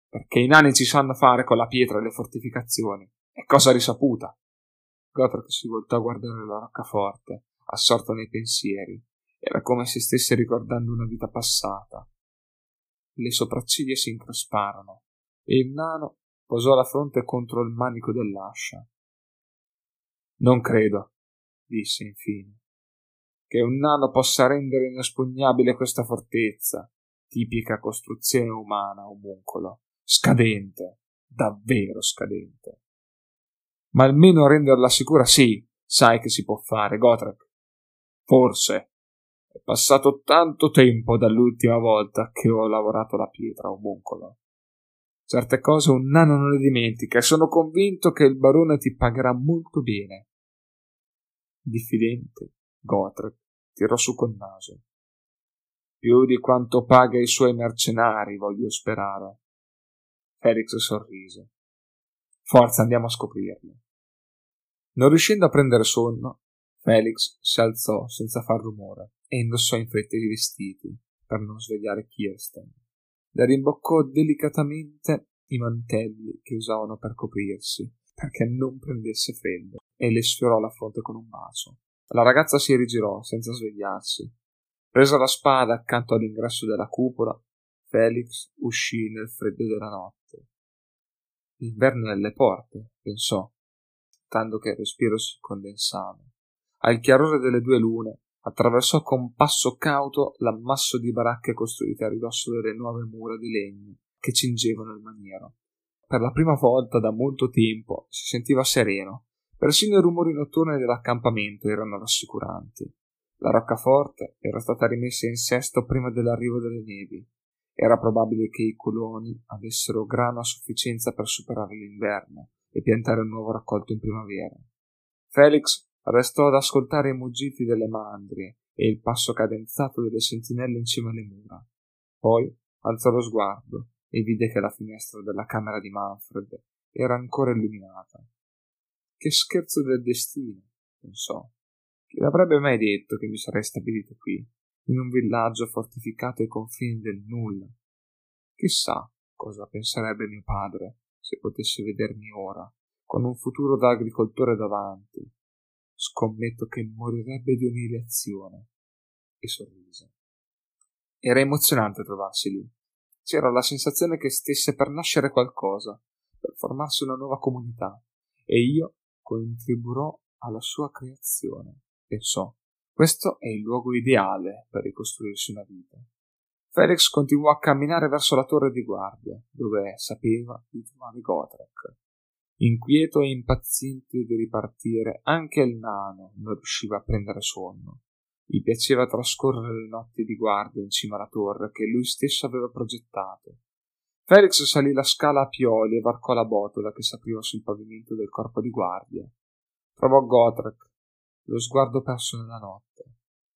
Perché i nani ci sanno fare con la pietra e le fortificazioni. È cosa risaputa. Gotrak si voltò a guardare la roccaforte, assorto nei pensieri. Era come se stesse ricordando una vita passata le sopracciglia si incresparono e il nano posò la fronte contro il manico dell'ascia. Non credo, disse infine, che un nano possa rendere inespugnabile questa fortezza, tipica costruzione umana, omuncolo, scadente, davvero scadente. Ma almeno renderla sicura sì, sai che si può fare, Gotrek. Forse, è passato tanto tempo dall'ultima volta che ho lavorato la pietra, omuncolo. Certe cose un nano non le dimentica e sono convinto che il barone ti pagherà molto bene. Diffidente, Gotrek tirò su col naso. Più di quanto paga i suoi mercenari, voglio sperare. Felix sorrise. Forza, andiamo a scoprirlo. Non riuscendo a prendere sonno, Felix si alzò senza far rumore e indossò in fretta i vestiti per non svegliare Kirsten. Le rimboccò delicatamente i mantelli che usavano per coprirsi, perché non prendesse freddo, e le sfiorò la fronte con un bacio. La ragazza si rigirò senza svegliarsi. Presa la spada accanto all'ingresso della cupola, Felix uscì nel freddo della notte. L'inverno è alle porte, pensò, tanto che il respiro si condensava. Al chiarore delle due lune attraversò con passo cauto l'ammasso di baracche costruite a ridosso delle nuove mura di legno che cingevano il maniero. Per la prima volta da molto tempo si sentiva sereno. Persino i rumori notturni dell'accampamento erano rassicuranti. La roccaforte era stata rimessa in sesto prima dell'arrivo delle nevi. Era probabile che i coloni avessero grano a sufficienza per superare l'inverno e piantare un nuovo raccolto in primavera. Felix restò ad ascoltare i muggiti delle mandrie e il passo cadenzato delle sentinelle in cima alle mura. Poi alzò lo sguardo e vide che la finestra della camera di Manfred era ancora illuminata. Che scherzo del destino, pensò. Chi l'avrebbe mai detto che mi sarei stabilito qui, in un villaggio fortificato ai confini del nulla? Chissà cosa penserebbe mio padre se potesse vedermi ora, con un futuro da agricoltore davanti. Scommetto che morirebbe di umiliazione. E sorrise. Era emozionante trovarsi lì. C'era la sensazione che stesse per nascere qualcosa, per formarsi una nuova comunità, e io contribuirò alla sua creazione. Pensò, questo è il luogo ideale per ricostruirsi una vita. Felix continuò a camminare verso la torre di guardia, dove sapeva di trovare Gotrek. Inquieto e impaziente di ripartire, anche il nano non riusciva a prendere sonno. Gli piaceva trascorrere le notti di guardia in cima alla torre che lui stesso aveva progettato. Felix salì la scala a pioli e varcò la botola che s'apriva sul pavimento del corpo di guardia. Trovò Gotrek, lo sguardo perso nella notte.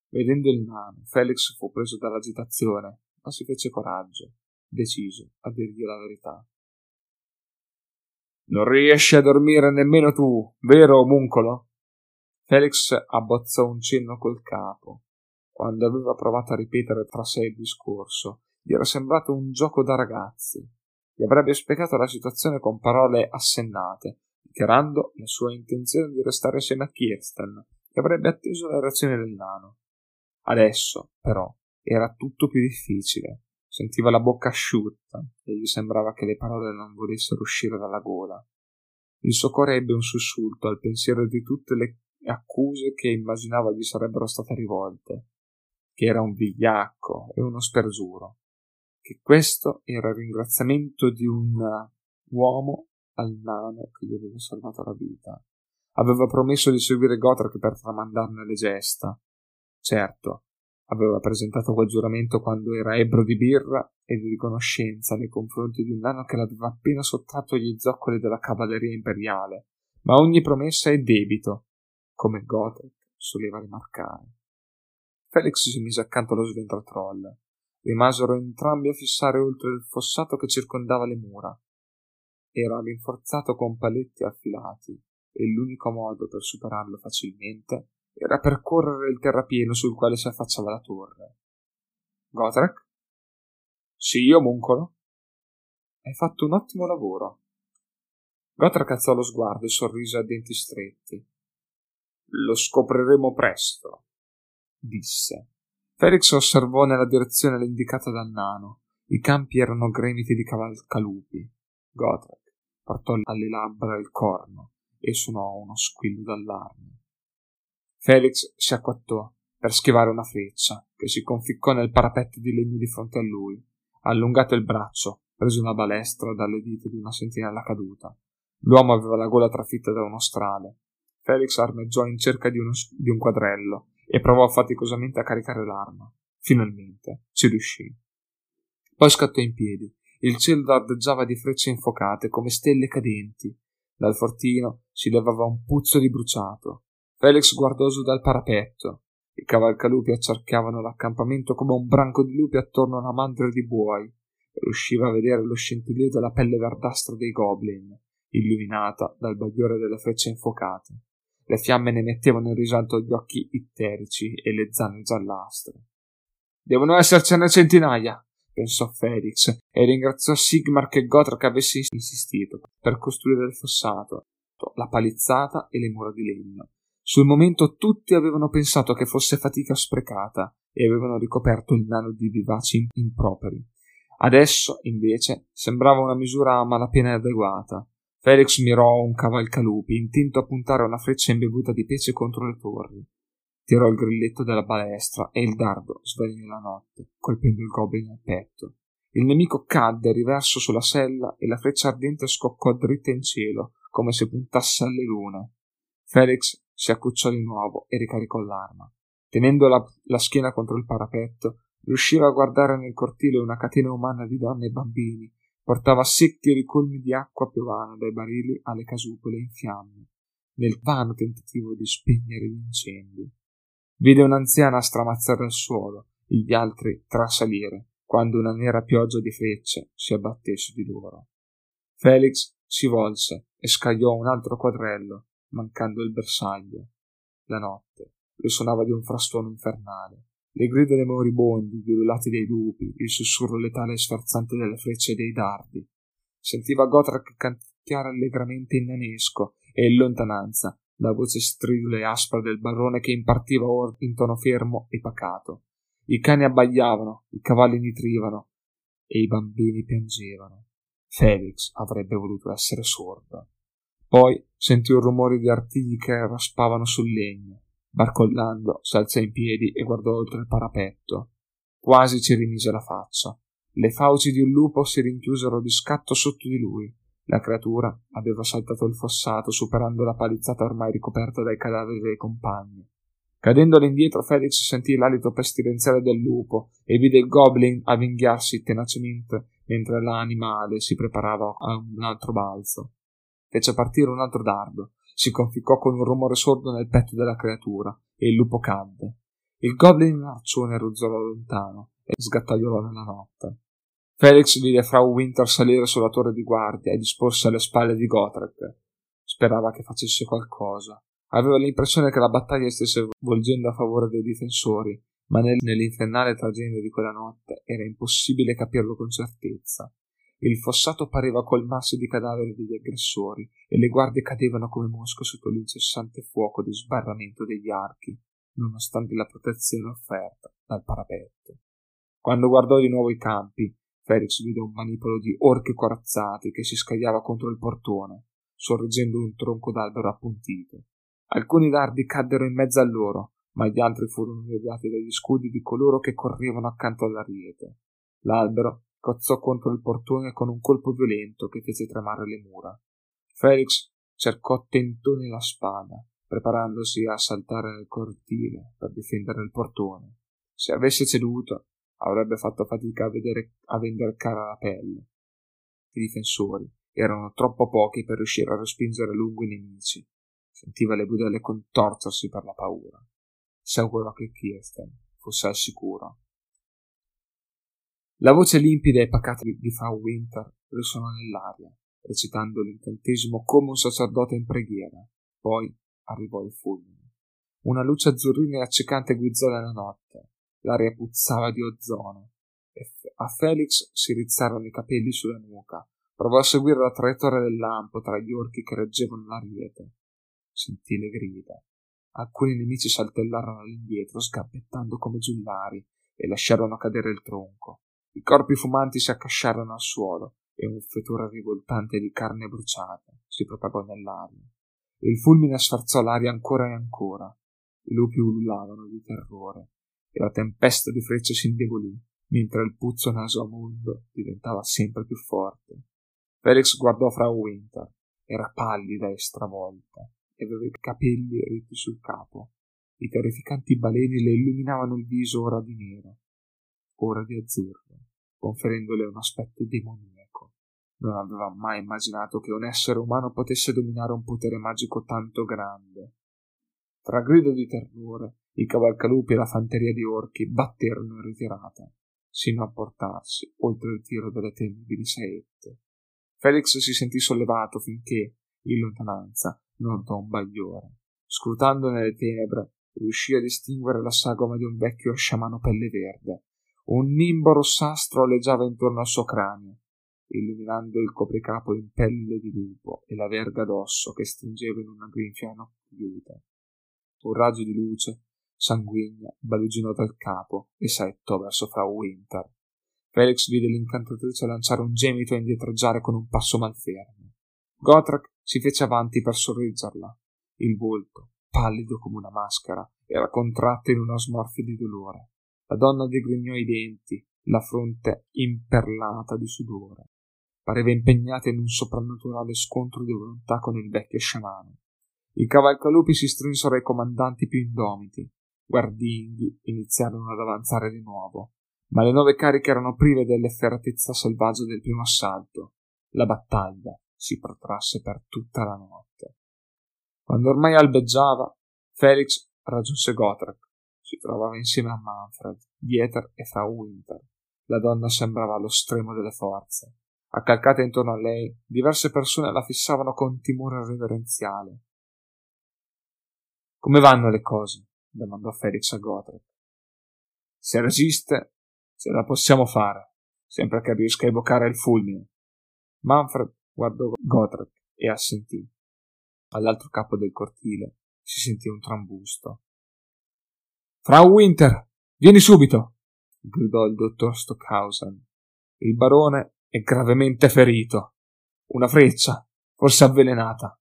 Vedendo il nano, Felix fu preso dall'agitazione, ma si fece coraggio, deciso a dirgli la verità. Non riesci a dormire nemmeno tu, vero omuncolo? Felix abbozzò un cenno col capo. Quando aveva provato a ripetere tra sé il discorso, gli era sembrato un gioco da ragazzi. Gli avrebbe spiegato la situazione con parole assennate, dichiarando la sua intenzione di restare assieme a Kirsten e avrebbe atteso la reazione del nano. Adesso, però, era tutto più difficile. Sentiva la bocca asciutta e gli sembrava che le parole non volessero uscire dalla gola. Il suo cuore ebbe un sussulto al pensiero di tutte le accuse che immaginava gli sarebbero state rivolte, che era un vigliacco e uno spergiuro, che questo era il ringraziamento di un uomo al nano che gli aveva salvato la vita. Aveva promesso di seguire Gotrek per tramandarne le gesta. Certo, aveva presentato quel giuramento quando era ebbro di birra e di riconoscenza nei confronti di un nano che l'aveva appena sottratto agli zoccoli della cavalleria imperiale, ma ogni promessa è debito come Gotrek soleva rimarcare. Felix si mise accanto allo sventratroll. Rimasero entrambi a fissare oltre il fossato che circondava le mura. Era rinforzato con paletti affilati e l'unico modo per superarlo facilmente era percorrere il terrapieno sul quale si affacciava la torre. Gotrek? Sì, omuncolo. Hai fatto un ottimo lavoro. Gotrek alzò lo sguardo e sorrise a denti stretti. Lo scopriremo presto, disse. Felix osservò nella direzione indicata dal nano. I campi erano gremiti di cavalcalupi. Gotrek portò alle labbra il corno e suonò uno squillo d'allarme. Felix si acquattò per schivare una freccia che si conficcò nel parapetto di legno di fronte a lui. Allungato il braccio, prese una balestra dalle dita di una sentinella caduta. L'uomo aveva la gola trafitta da uno strale Felix armeggiò in cerca di, uno, di un quadrello e provò faticosamente a caricare l'arma. Finalmente ci riuscì. Poi scattò in piedi. Il cielo dardeggiava di frecce infocate come stelle cadenti. Dal fortino si levava un puzzo di bruciato. Felix guardò giù dal parapetto. I cavalcalupi accerchiavano l'accampamento come un branco di lupi attorno a una mandria di buoi. Riusciva a vedere lo scintillio della pelle verdastra dei goblin, illuminata dal bagliore delle frecce infocate. Le fiamme ne mettevano in risalto gli occhi itterici e le zanne giallastre. Devono essercene centinaia, pensò Felix, e ringraziò Sigmar che Gotrek avesse insistito per costruire il fossato, la palizzata e le mura di legno. Sul momento tutti avevano pensato che fosse fatica sprecata e avevano ricoperto il nano di vivaci improperi. Adesso, invece, sembrava una misura a malapena adeguata, Felix mirò un cavalcalupi, intento a puntare una freccia imbevuta di pece contro le torri. Tirò il grilletto della balestra e il dardo svanì nella notte, colpendo il goblin al petto. Il nemico cadde riverso sulla sella e la freccia ardente scoccò dritta in cielo, come se puntasse alle lune. Felix si accucciò di nuovo e ricaricò l'arma. Tenendo la, la schiena contro il parapetto, riusciva a guardare nel cortile una catena umana di donne e bambini portava secchi ricolmi di acqua piovana dai barili alle casupole in fiamme, nel vano tentativo di spegnere gli incendi. Vide un'anziana stramazzare al suolo, e gli altri trasalire, quando una nera pioggia di frecce si abbatté su di loro. Felix si volse e scagliò un altro quadrello, mancando il bersaglio. La notte risuonava di un frastuono infernale. Le grida dei moribondi, gli ululati dei lupi, il sussurro letale e sferzante delle frecce e dei dardi. Sentiva Gotrak canticchiare allegramente in nanesco e in lontananza la voce stridula e aspra del barone che impartiva or in tono fermo e pacato. I cani abbaiavano, i cavalli nitrivano e i bambini piangevano. Felix avrebbe voluto essere sordo. Poi sentì un rumore di artigli che raspavano sul legno. Barcollando, si alzò in piedi e guardò oltre il parapetto. Quasi ci rimise la faccia. Le fauci di un lupo si rinchiusero di scatto sotto di lui. La creatura aveva saltato il fossato, superando la palizzata ormai ricoperta dai cadaveri dei compagni. Cadendo all'indietro, Felix sentì l'alito pestilenziale del lupo e vide il goblin avvinghiarsi tenacemente mentre l'animale si preparava a un altro balzo. Fece partire un altro dardo, si conficcò con un rumore sordo nel petto della creatura e il lupo cadde. Il goblin marcione ruzzolò lontano e sgattaiolò nella notte. Felix vide Frau Winter salire sulla torre di guardia e disporsi alle spalle di Gotrek. Sperava che facesse qualcosa, Aveva l'impressione che la battaglia stesse volgendo a favore dei difensori, ma nel, nell'infernale tragedia di quella notte era impossibile capirlo con certezza. Il fossato pareva colmarsi di cadaveri degli aggressori e le guardie cadevano come mosche sotto l'incessante fuoco di sbarramento degli archi, nonostante la protezione offerta dal parapetto. Quando guardò di nuovo i campi, Felix vide un manipolo di orchi corazzati che si scagliava contro il portone, sorreggendo un tronco d'albero appuntito. Alcuni dardi caddero in mezzo a loro, ma gli altri furono deviati dagli scudi di coloro che correvano accanto all'ariete. L'albero cozzò contro il portone con un colpo violento che fece tremare le mura. Felix cercò tentone la spada, preparandosi a saltare nel cortile per difendere il portone. Se avesse ceduto, avrebbe fatto fatica a, vedere, a vendere cara la pelle. I difensori erano troppo pochi per riuscire a respingere lungo i nemici sentiva le budelle contorcersi per la paura. Si augurò che Kirsten fosse al sicuro. La voce limpida e pacata di Frau Winter risuonò nell'aria, recitando l'incantesimo come un sacerdote in preghiera. Poi arrivò il fulmine. Una luce azzurrina e accecante guizzò nella notte. L'aria puzzava di ozono. E a Felix si rizzarono i capelli sulla nuca. Provò a seguire la traiettoria del lampo tra gli orchi che reggevano l'ariete sentì le grida. Alcuni nemici saltellarono all'indietro, sgambettando come giullari, e lasciarono cadere il tronco. I corpi fumanti si accasciarono al suolo e un fetore rivoltante di carne bruciata si propagò nell'aria. Il fulmine sferzò l'aria ancora e ancora. I lupi ullavano di terrore e la tempesta di frecce si indebolì, mentre il puzzo naso a mondo diventava sempre più forte. Felix guardò Frau Winter. Era pallida e stravolta e aveva i capelli ritti sul capo. I terrificanti baleni le illuminavano il viso ora di nero, ora di azzurro, conferendole un aspetto demoniaco. Non aveva mai immaginato che un essere umano potesse dominare un potere magico tanto grande. Tra grido di terrore, i cavalcalupi e la fanteria di orchi batterono in ritirata, sino a portarsi oltre il tiro delle temibili saette. Felix si sentì sollevato finché, in lontananza, notò un bagliore. Scrutando nelle tenebre, riuscì a distinguere la sagoma di un vecchio sciamano pelle verde. Un nimbo rossastro aleggiava intorno al suo cranio, illuminando il copricapo in pelle di lupo e la verga d'osso che stringeva in una grinfia nocchiuta. Un raggio di luce, sanguigna, baluginò dal capo e saettò verso Frau Winter. Felix vide l'incantatrice lanciare un gemito e indietreggiare con un passo malfermo. Gotrek si fece avanti per sorreggerla. Il volto, pallido come una maschera, era contratto in una smorfia di dolore. La donna digrignò i denti, la fronte imperlata di sudore. Pareva impegnata in un soprannaturale scontro di volontà con il vecchio sciamano. I cavalcalupi si strinsero ai comandanti più indomiti. Guardinghi iniziarono ad avanzare di nuovo, ma le nuove cariche erano prive dell'efferatezza selvaggia del primo assalto. La battaglia si protrasse per tutta la notte. Quando ormai albeggiava, Felix raggiunse Gotrek. Si trovava insieme a Manfred, Dieter e Frau Winter. La donna sembrava allo stremo delle forze. Accalcate intorno a lei, diverse persone la fissavano con timore reverenziale. Come vanno le cose? Domandò Felix a Gotrek. Se resiste, ce la possiamo fare, sempre che riesca a evocare il fulmine. Manfred guardò Gotrek e assentì. All'altro capo del cortile si sentì un trambusto. Frau Winter, vieni subito! gridò il dottor Stockhausen. Il barone è gravemente ferito. Una freccia, forse avvelenata.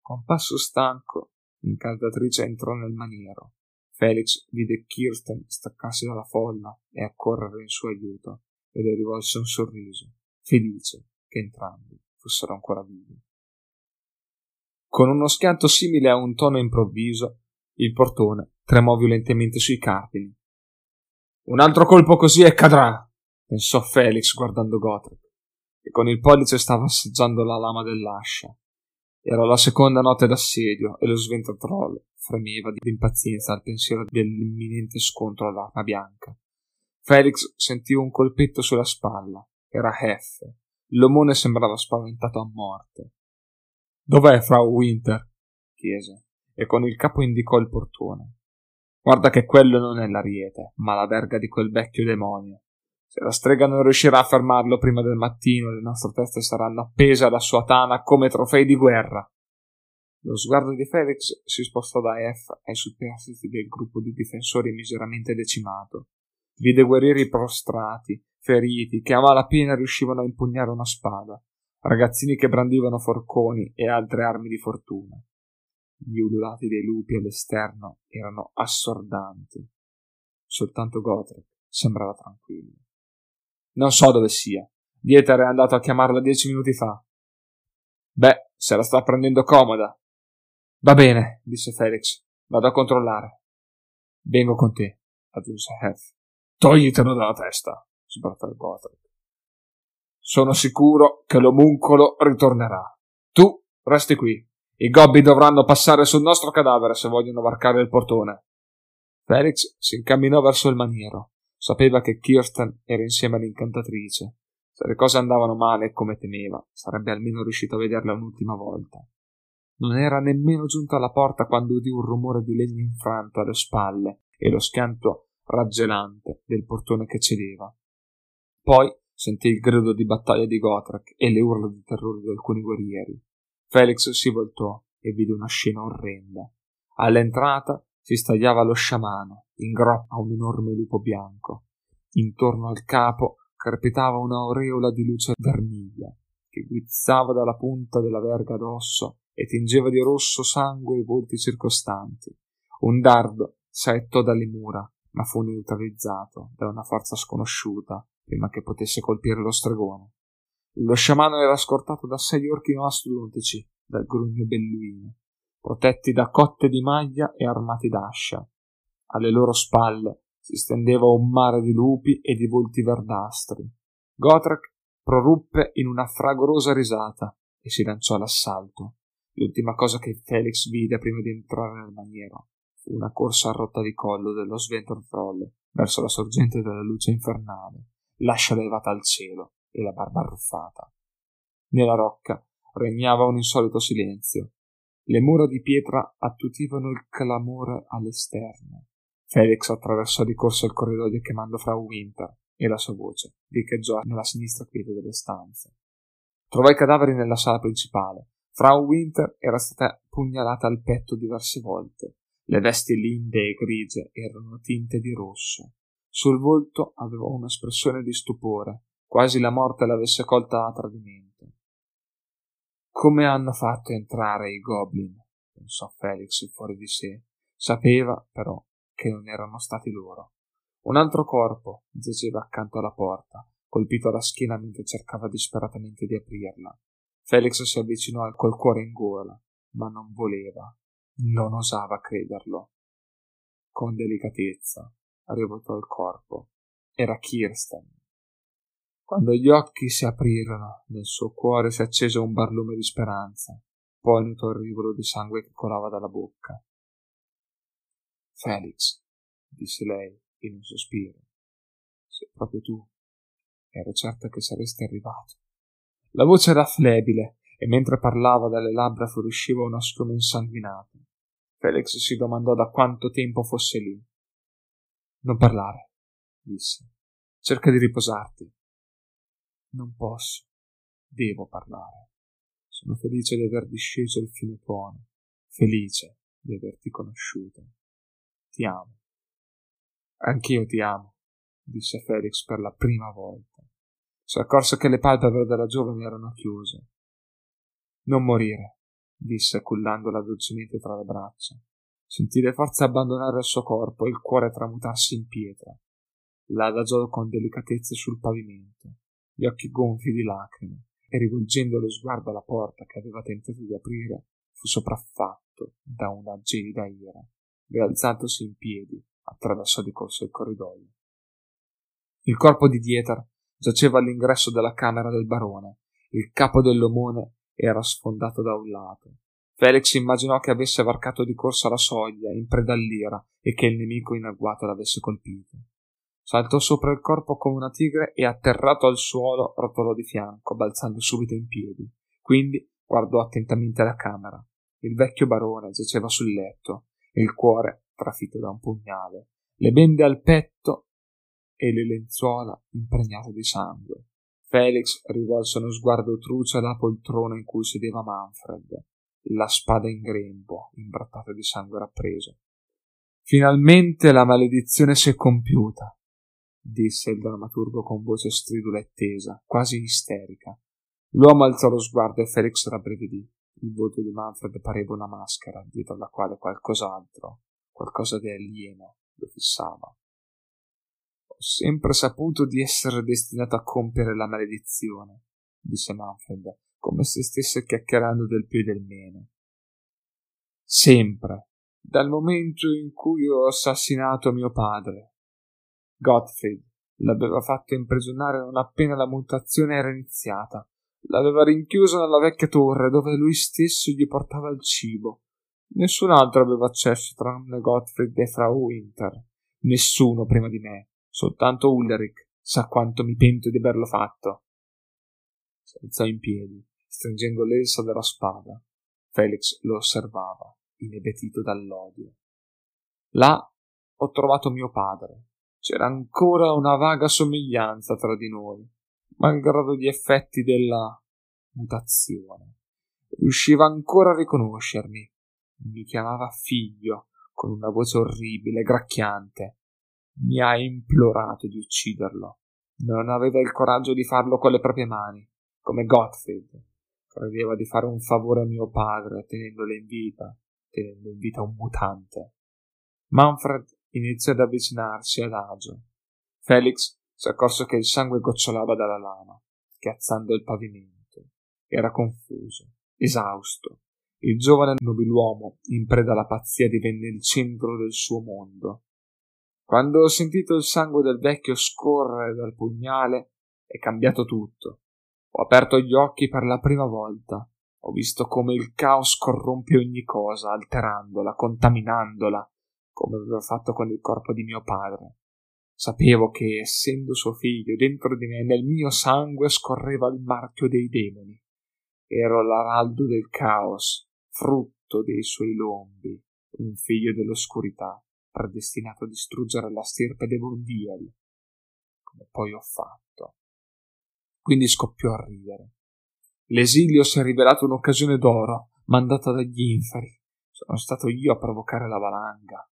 Con passo stanco, l'incaldatrice entrò nel maniero. Felix vide Kirsten staccarsi dalla folla e accorrere in suo aiuto e le rivolse un sorriso, felice che entrambi fossero ancora vivi. Con uno schianto simile a un tono improvviso, il portone tremò violentemente sui cardini. Un altro colpo così e cadrà, pensò Felix guardando Gotrek, che con il pollice stava assaggiando la lama dell'ascia. Era la seconda notte d'assedio e lo Sventratroll fremeva di impazienza al pensiero dell'imminente scontro all'arma bianca. Felix sentì un colpetto sulla spalla. Era Hef. L'omone sembrava spaventato a morte. Dov'è Frau Winter? chiese, e con il capo indicò il portone. Guarda che quello non è l'ariete, ma la verga di quel vecchio demonio. Se la strega non riuscirà a fermarlo prima del mattino, le nostre teste saranno appese alla sua tana come trofei di guerra. Lo sguardo di Felix si spostò da F ai superstiti del gruppo di difensori miseramente decimato. Vide guerrieri prostrati, feriti, che a malapena riuscivano a impugnare una spada, ragazzini che brandivano forconi e altre armi di fortuna. Gli ululati dei lupi all'esterno erano assordanti. Soltanto Gotrek sembrava tranquillo. Non so dove sia. Dieter è andato a chiamarla dieci minuti fa. Beh, se la sta prendendo comoda. Va bene, disse Felix. Vado a controllare. Vengo con te, aggiunse Hef. Toglitelo dalla testa, sbrattò Gotrek. Sono sicuro che l'omuncolo ritornerà. Tu resti qui. I gobbi dovranno passare sul nostro cadavere se vogliono varcare il portone. Felix si incamminò verso il maniero. Sapeva che Kirsten era insieme all'incantatrice. Se le cose andavano male come temeva, sarebbe almeno riuscito a vederla un'ultima volta. Non era nemmeno giunta alla porta quando udì un rumore di legno infranto alle spalle e lo schianto raggelante del portone che cedeva. Poi sentì il grido di battaglia di Gotrek e le urla di terrore di alcuni guerrieri. Felix si voltò e vide una scena orrenda. All'entrata si stagliava lo sciamano, in groppa a un enorme lupo bianco. Intorno al capo crepitava un'aureola di luce vermiglia, che guizzava dalla punta della verga d'osso e tingeva di rosso sangue i volti circostanti. Un dardo saettò dalle mura, ma fu neutralizzato da una forza sconosciuta prima che potesse colpire lo stregone. Lo sciamano era scortato da sei orchi mastodontici, dal grugno belluino, protetti da cotte di maglia e armati d'ascia. Alle loro spalle si stendeva un mare di lupi e di volti verdastri. Gotrek proruppe in una fragorosa risata e si lanciò all'assalto. L'ultima cosa che Felix vide prima di entrare nel maniero fu una corsa a rotta di collo dello Sventortroll verso la sorgente della luce infernale, l'ascia levata al cielo e la barba arruffata. Nella rocca regnava un insolito silenzio. Le mura di pietra attutivano il clamore all'esterno. Felix attraversò di corsa il corridoio chiamando Frau Winter e la sua voce riecheggiò nella sinistra quiete delle stanze. Trovò i cadaveri nella sala principale. Frau Winter era stata pugnalata al petto diverse volte. Le vesti linde e grigie erano tinte di rosso. Sul volto aveva un'espressione di stupore, quasi la morte l'avesse colta a tradimento. Come hanno fatto entrare i goblin? pensò Felix fuori di sé. Sapeva, però, che non erano stati loro. Un altro corpo giaceva accanto alla porta, colpito alla schiena mentre cercava disperatamente di aprirla. Felix si avvicinò col cuore in gola, ma non voleva, non osava crederlo. Con delicatezza rivoltò il corpo. Era Kirsten. Quando gli occhi si aprirono, nel suo cuore si accese un barlume di speranza, poi notò il rivolo di sangue che colava dalla bocca. Felix, disse lei in un sospiro, sei proprio tu. Ero certa che saresti arrivato. La voce era flebile e mentre parlava dalle labbra fuoriusciva una schiuma insanguinata. Felix si domandò da quanto tempo fosse lì. Non parlare, disse. Cerca di riposarti. Non posso. Devo parlare. Sono felice di aver disceso il fiume tuono, felice di averti conosciuto. Ti amo. Anch'io ti amo, disse Felix per la prima volta. Si accorse che le palpebre della giovane erano chiuse. Non morire, disse cullandola dolcemente tra le braccia. Sentì le forze abbandonare il suo corpo e il cuore tramutarsi in pietra. La adagiò con delicatezza sul pavimento, gli occhi gonfi di lacrime, e rivolgendo lo sguardo alla porta che aveva tentato di aprire, fu sopraffatto da una gelida ira. Rialzandosi in piedi, attraversò di corso il corridoio. Il corpo di Dieter giaceva all'ingresso della camera del barone. Il capo dell'omone era sfondato da un lato. Felix immaginò che avesse varcato di corsa la soglia, in preda all'ira, e che il nemico in agguato l'avesse colpito. Saltò sopra il corpo come una tigre e, atterrato al suolo, rotolò di fianco, balzando subito in piedi. Quindi guardò attentamente la camera. Il vecchio barone giaceva sul letto, il cuore trafitto da un pugnale, le bende al petto e le lenzuola impregnate di sangue. Felix rivolse uno sguardo truce alla poltrona in cui sedeva Manfred, la spada in grembo, imbrattata di sangue rappreso. Finalmente la maledizione si è compiuta, disse il drammaturgo con voce stridula e tesa, quasi isterica. L'uomo alzò lo sguardo e Felix rabbrividì. Il volto di Manfred pareva una maschera, dietro alla quale qualcos'altro, qualcosa di alieno, lo fissava sempre saputo di essere destinato a compiere la maledizione, disse Manfred, come se stesse chiacchierando del più e del meno. Sempre, dal momento in cui ho assassinato mio padre. Gottfried l'aveva fatto imprigionare non appena la mutazione era iniziata. L'aveva rinchiuso nella vecchia torre dove lui stesso gli portava il cibo. Nessun altro aveva accesso tranne Gottfried e Frau Winter. Nessuno prima di me. Soltanto Ulrich sa quanto mi pento di averlo fatto. Si alzò in piedi, stringendo l'elsa della spada. Felix lo osservava, inebetito dall'odio. Là ho trovato mio padre. C'era ancora una vaga somiglianza tra di noi, malgrado gli effetti della mutazione. Riusciva ancora a riconoscermi. Mi chiamava figlio, con una voce orribile, gracchiante mi ha implorato di ucciderlo. Non aveva il coraggio di farlo con le proprie mani, come Gottfried. Credeva di fare un favore a mio padre tenendolo in vita, tenendo in vita un mutante. Manfred iniziò ad avvicinarsi adagio. Felix si accorse che il sangue gocciolava dalla lama, schiazzando il pavimento. Era confuso, esausto. Il giovane nobiluomo, in preda alla pazzia, divenne il centro del suo mondo. Quando ho sentito il sangue del vecchio scorrere dal pugnale, è cambiato tutto. Ho aperto gli occhi per la prima volta. Ho visto come il caos corrompe ogni cosa, alterandola, contaminandola, come aveva fatto con il corpo di mio padre. Sapevo che, essendo suo figlio dentro di me, nel mio sangue scorreva il marchio dei demoni. Ero l'araldo del caos, frutto dei suoi lombi, un figlio dell'oscurità predestinato a distruggere la stirpe dei Bondiel, come poi ho fatto. Quindi scoppiò a ridere. L'esilio si è rivelato un'occasione d'oro, mandata dagli inferi. Sono stato io a provocare la valanga.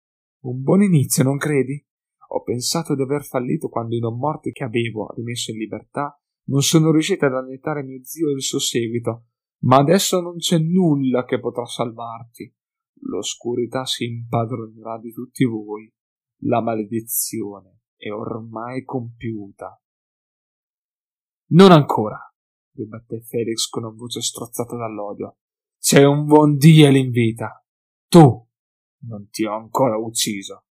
Un buon inizio, non credi? Ho pensato di aver fallito quando i non morti che avevo rimesso in libertà non sono riusciti ad annettare mio zio e il suo seguito, ma adesso non c'è nulla che potrà salvarti. L'oscurità si impadronerà di tutti voi. La maledizione è ormai compiuta. Non ancora, ribatté Felix con una voce strozzata dall'odio. C'è un buon Dio l'invita. Tu non ti ho ancora ucciso.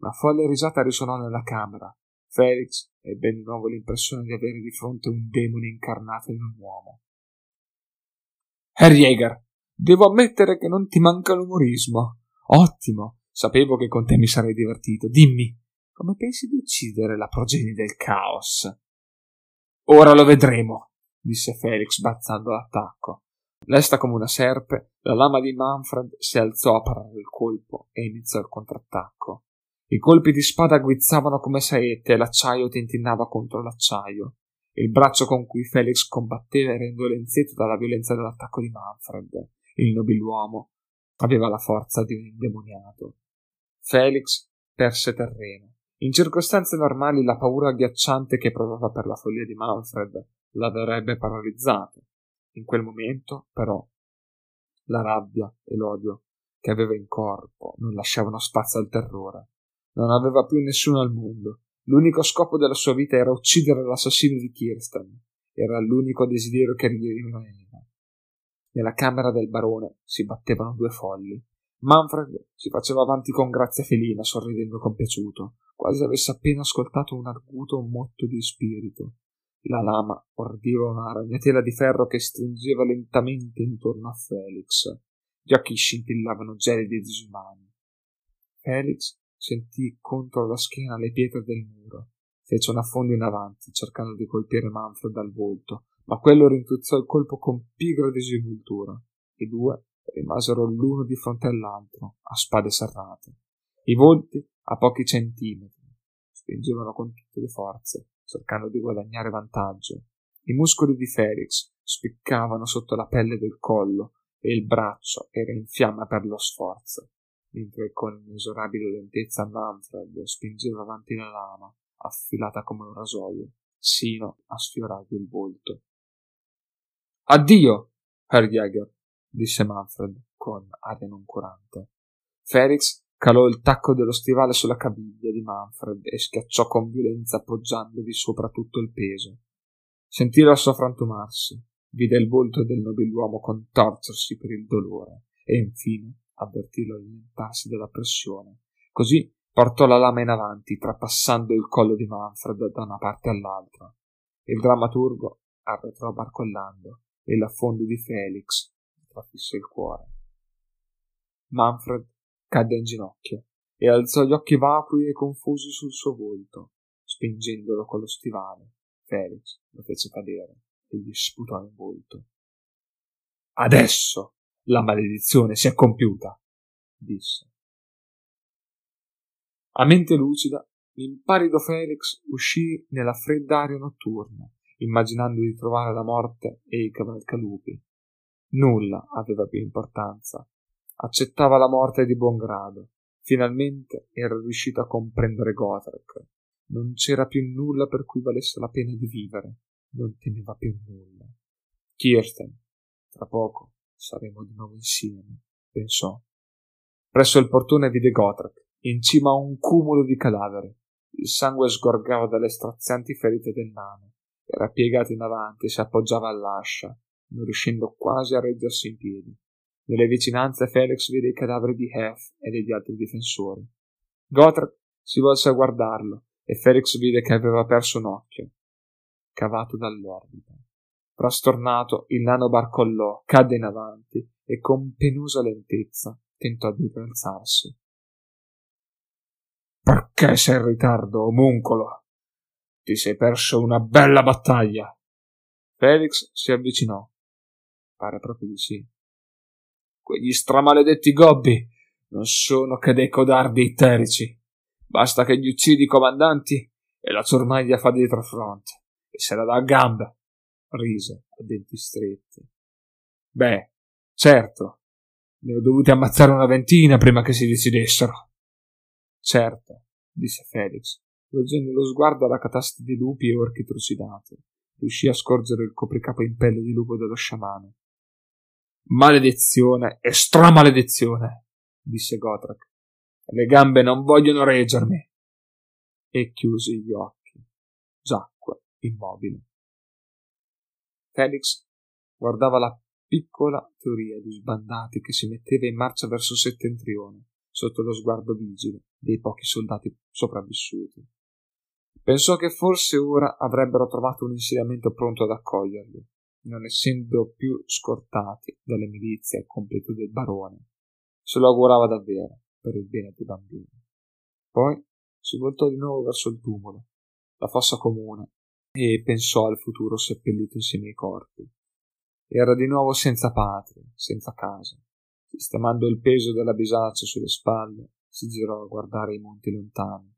Una folle risata risuonò nella camera. Felix ebbe di nuovo l'impressione di avere di fronte un demone incarnato in un uomo. Herr Jäger, Devo ammettere che non ti manca l'umorismo. Ottimo. Sapevo che con te mi sarei divertito. Dimmi, come pensi di uccidere la progenie del caos? Ora lo vedremo, disse Felix, bazzando l'attacco. Lesta come una serpe, la lama di Manfred si alzò a parare il colpo e iniziò il contrattacco. I colpi di spada guizzavano come saette e l'acciaio tintinnava contro l'acciaio. Il braccio con cui Felix combatteva era indolenzito dalla violenza dell'attacco di Manfred. Il nobiluomo aveva la forza di un indemoniato. Felix perse terreno. In circostanze normali la paura agghiacciante che provava per la follia di Manfred l'avrebbe paralizzato. In quel momento, però, la rabbia e l'odio che aveva in corpo non lasciavano spazio al terrore. Non aveva più nessuno al mondo. L'unico scopo della sua vita era uccidere l'assassino di Kirsten. Era l'unico desiderio che gli rimaneva. Nella camera del barone si battevano due folli. Manfred si faceva avanti con grazia felina, sorridendo compiaciuto, quasi avesse appena ascoltato un arguto motto di spirito. La lama ordiva una ragnatela di ferro che stringeva lentamente intorno a Felix. Gli occhi scintillavano gelidi e disumani. Felix sentì contro la schiena le pietre del muro. Fece un affondo in avanti, cercando di colpire Manfred dal volto, ma quello rintuzzò il colpo con pigra disinvoltura. I due rimasero l'uno di fronte all'altro, a spade serrate. I volti, a pochi centimetri, spingevano con tutte le forze, cercando di guadagnare vantaggio. I muscoli di Felix spiccavano sotto la pelle del collo e il braccio era in fiamma per lo sforzo, mentre con inesorabile lentezza Manfred spingeva avanti la lama, affilata come un rasoio, sino a sfiorargli il volto. Addio, Herr Jäger, disse Manfred con aria noncurante. Felix calò il tacco dello stivale sulla caviglia di Manfred e schiacciò con violenza appoggiandovi sopra tutto il peso. Sentì la sua frantumarsi, vide il volto del nobiluomo contorcersi per il dolore e infine avvertì l'allentarsi della pressione. Così portò la lama in avanti, trapassando il collo di Manfred da una parte all'altra. Il drammaturgo arretrò barcollando e l'affondo di Felix trafisse il cuore. Manfred cadde in ginocchio e alzò gli occhi vacui e confusi sul suo volto, spingendolo con lo stivale. Felix lo fece cadere e gli sputò in volto. Adesso la maledizione si è compiuta, disse. A mente lucida, l'imparido Felix uscì nella fredda aria notturna immaginando di trovare la morte e i cavalcalupi. Nulla aveva più importanza. Accettava la morte di buon grado. Finalmente era riuscito a comprendere Gotrek. Non c'era più nulla per cui valesse la pena di vivere. Non temeva più nulla. Kirsten, tra poco saremo di nuovo insieme, pensò. Presso il portone vide Gotrek, in cima a un cumulo di cadaveri. Il sangue sgorgava dalle strazianti ferite del nano. Era piegato in avanti e si appoggiava all'ascia, non riuscendo quasi a reggersi in piedi. Nelle vicinanze Felix vide i cadaveri di Hef e degli altri difensori. Gotthard si volse a guardarlo e Felix vide che aveva perso un occhio, cavato dall'orbita. Frastornato, il nano barcollò, cadde in avanti e con penosa lentezza tentò di rialzarsi. Perché sei in ritardo, omuncolo? Ti sei perso una bella battaglia. Felix si avvicinò. Pare proprio di sì. Quegli stramaledetti gobbi non sono che dei codardi itterici. Basta che gli uccidi i comandanti e la ciurmaglia fa dietro front e se la dà a gambe. Rise a denti stretti. Beh, certo, ne ho dovuti ammazzare una ventina prima che si decidessero. Certo, disse Felix, volgendo lo sguardo alla catasta di lupi e orchi trucidati. Riuscì a scorgere il copricapo in pelle di lupo dello sciamano. Maledizione e stramaledizione, disse Gotrak. Le gambe non vogliono reggermi. E chiuse gli occhi. Giacque immobile. Felix guardava la piccola teoria di sbandati che si metteva in marcia verso settentrione, sotto lo sguardo vigile dei pochi soldati sopravvissuti. Pensò che forse ora avrebbero trovato un insediamento pronto ad accoglierli, non essendo più scortati dalle milizie al completo del barone. Se lo augurava davvero per il bene dei bambini. Poi si voltò di nuovo verso il tumulo, la fossa comune, e pensò al futuro seppellito insieme ai corpi. Era di nuovo senza patria, senza casa. Sistemando il peso della bisaccia sulle spalle, si girò a guardare i monti lontani.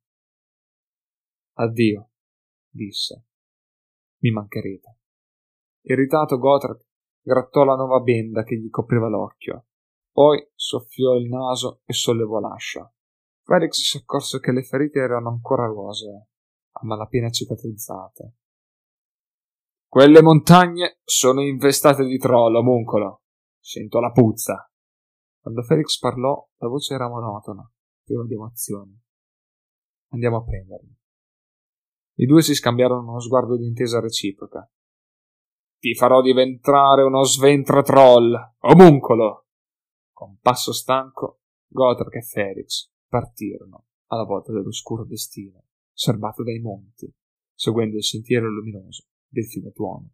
Addio, disse. Mi mancherete. Irritato Gotthard grattò la nuova benda che gli copriva l'occhio, poi soffiò il naso e sollevò l'ascia. Felix si accorse che le ferite erano ancora rosee, a malapena cicatrizzate. Quelle montagne sono infestate di troll, omuncolo. Sento la puzza. Quando Felix parlò, la voce era monotona, priva di emozioni. Andiamo a prenderli. I due si scambiarono uno sguardo di intesa reciproca. Ti farò diventare uno sventra troll, omuncolo! Con passo stanco, Gotrek e Felix partirono alla volta dell'oscuro destino, serbato dai monti, seguendo il sentiero luminoso del fiume Tuono.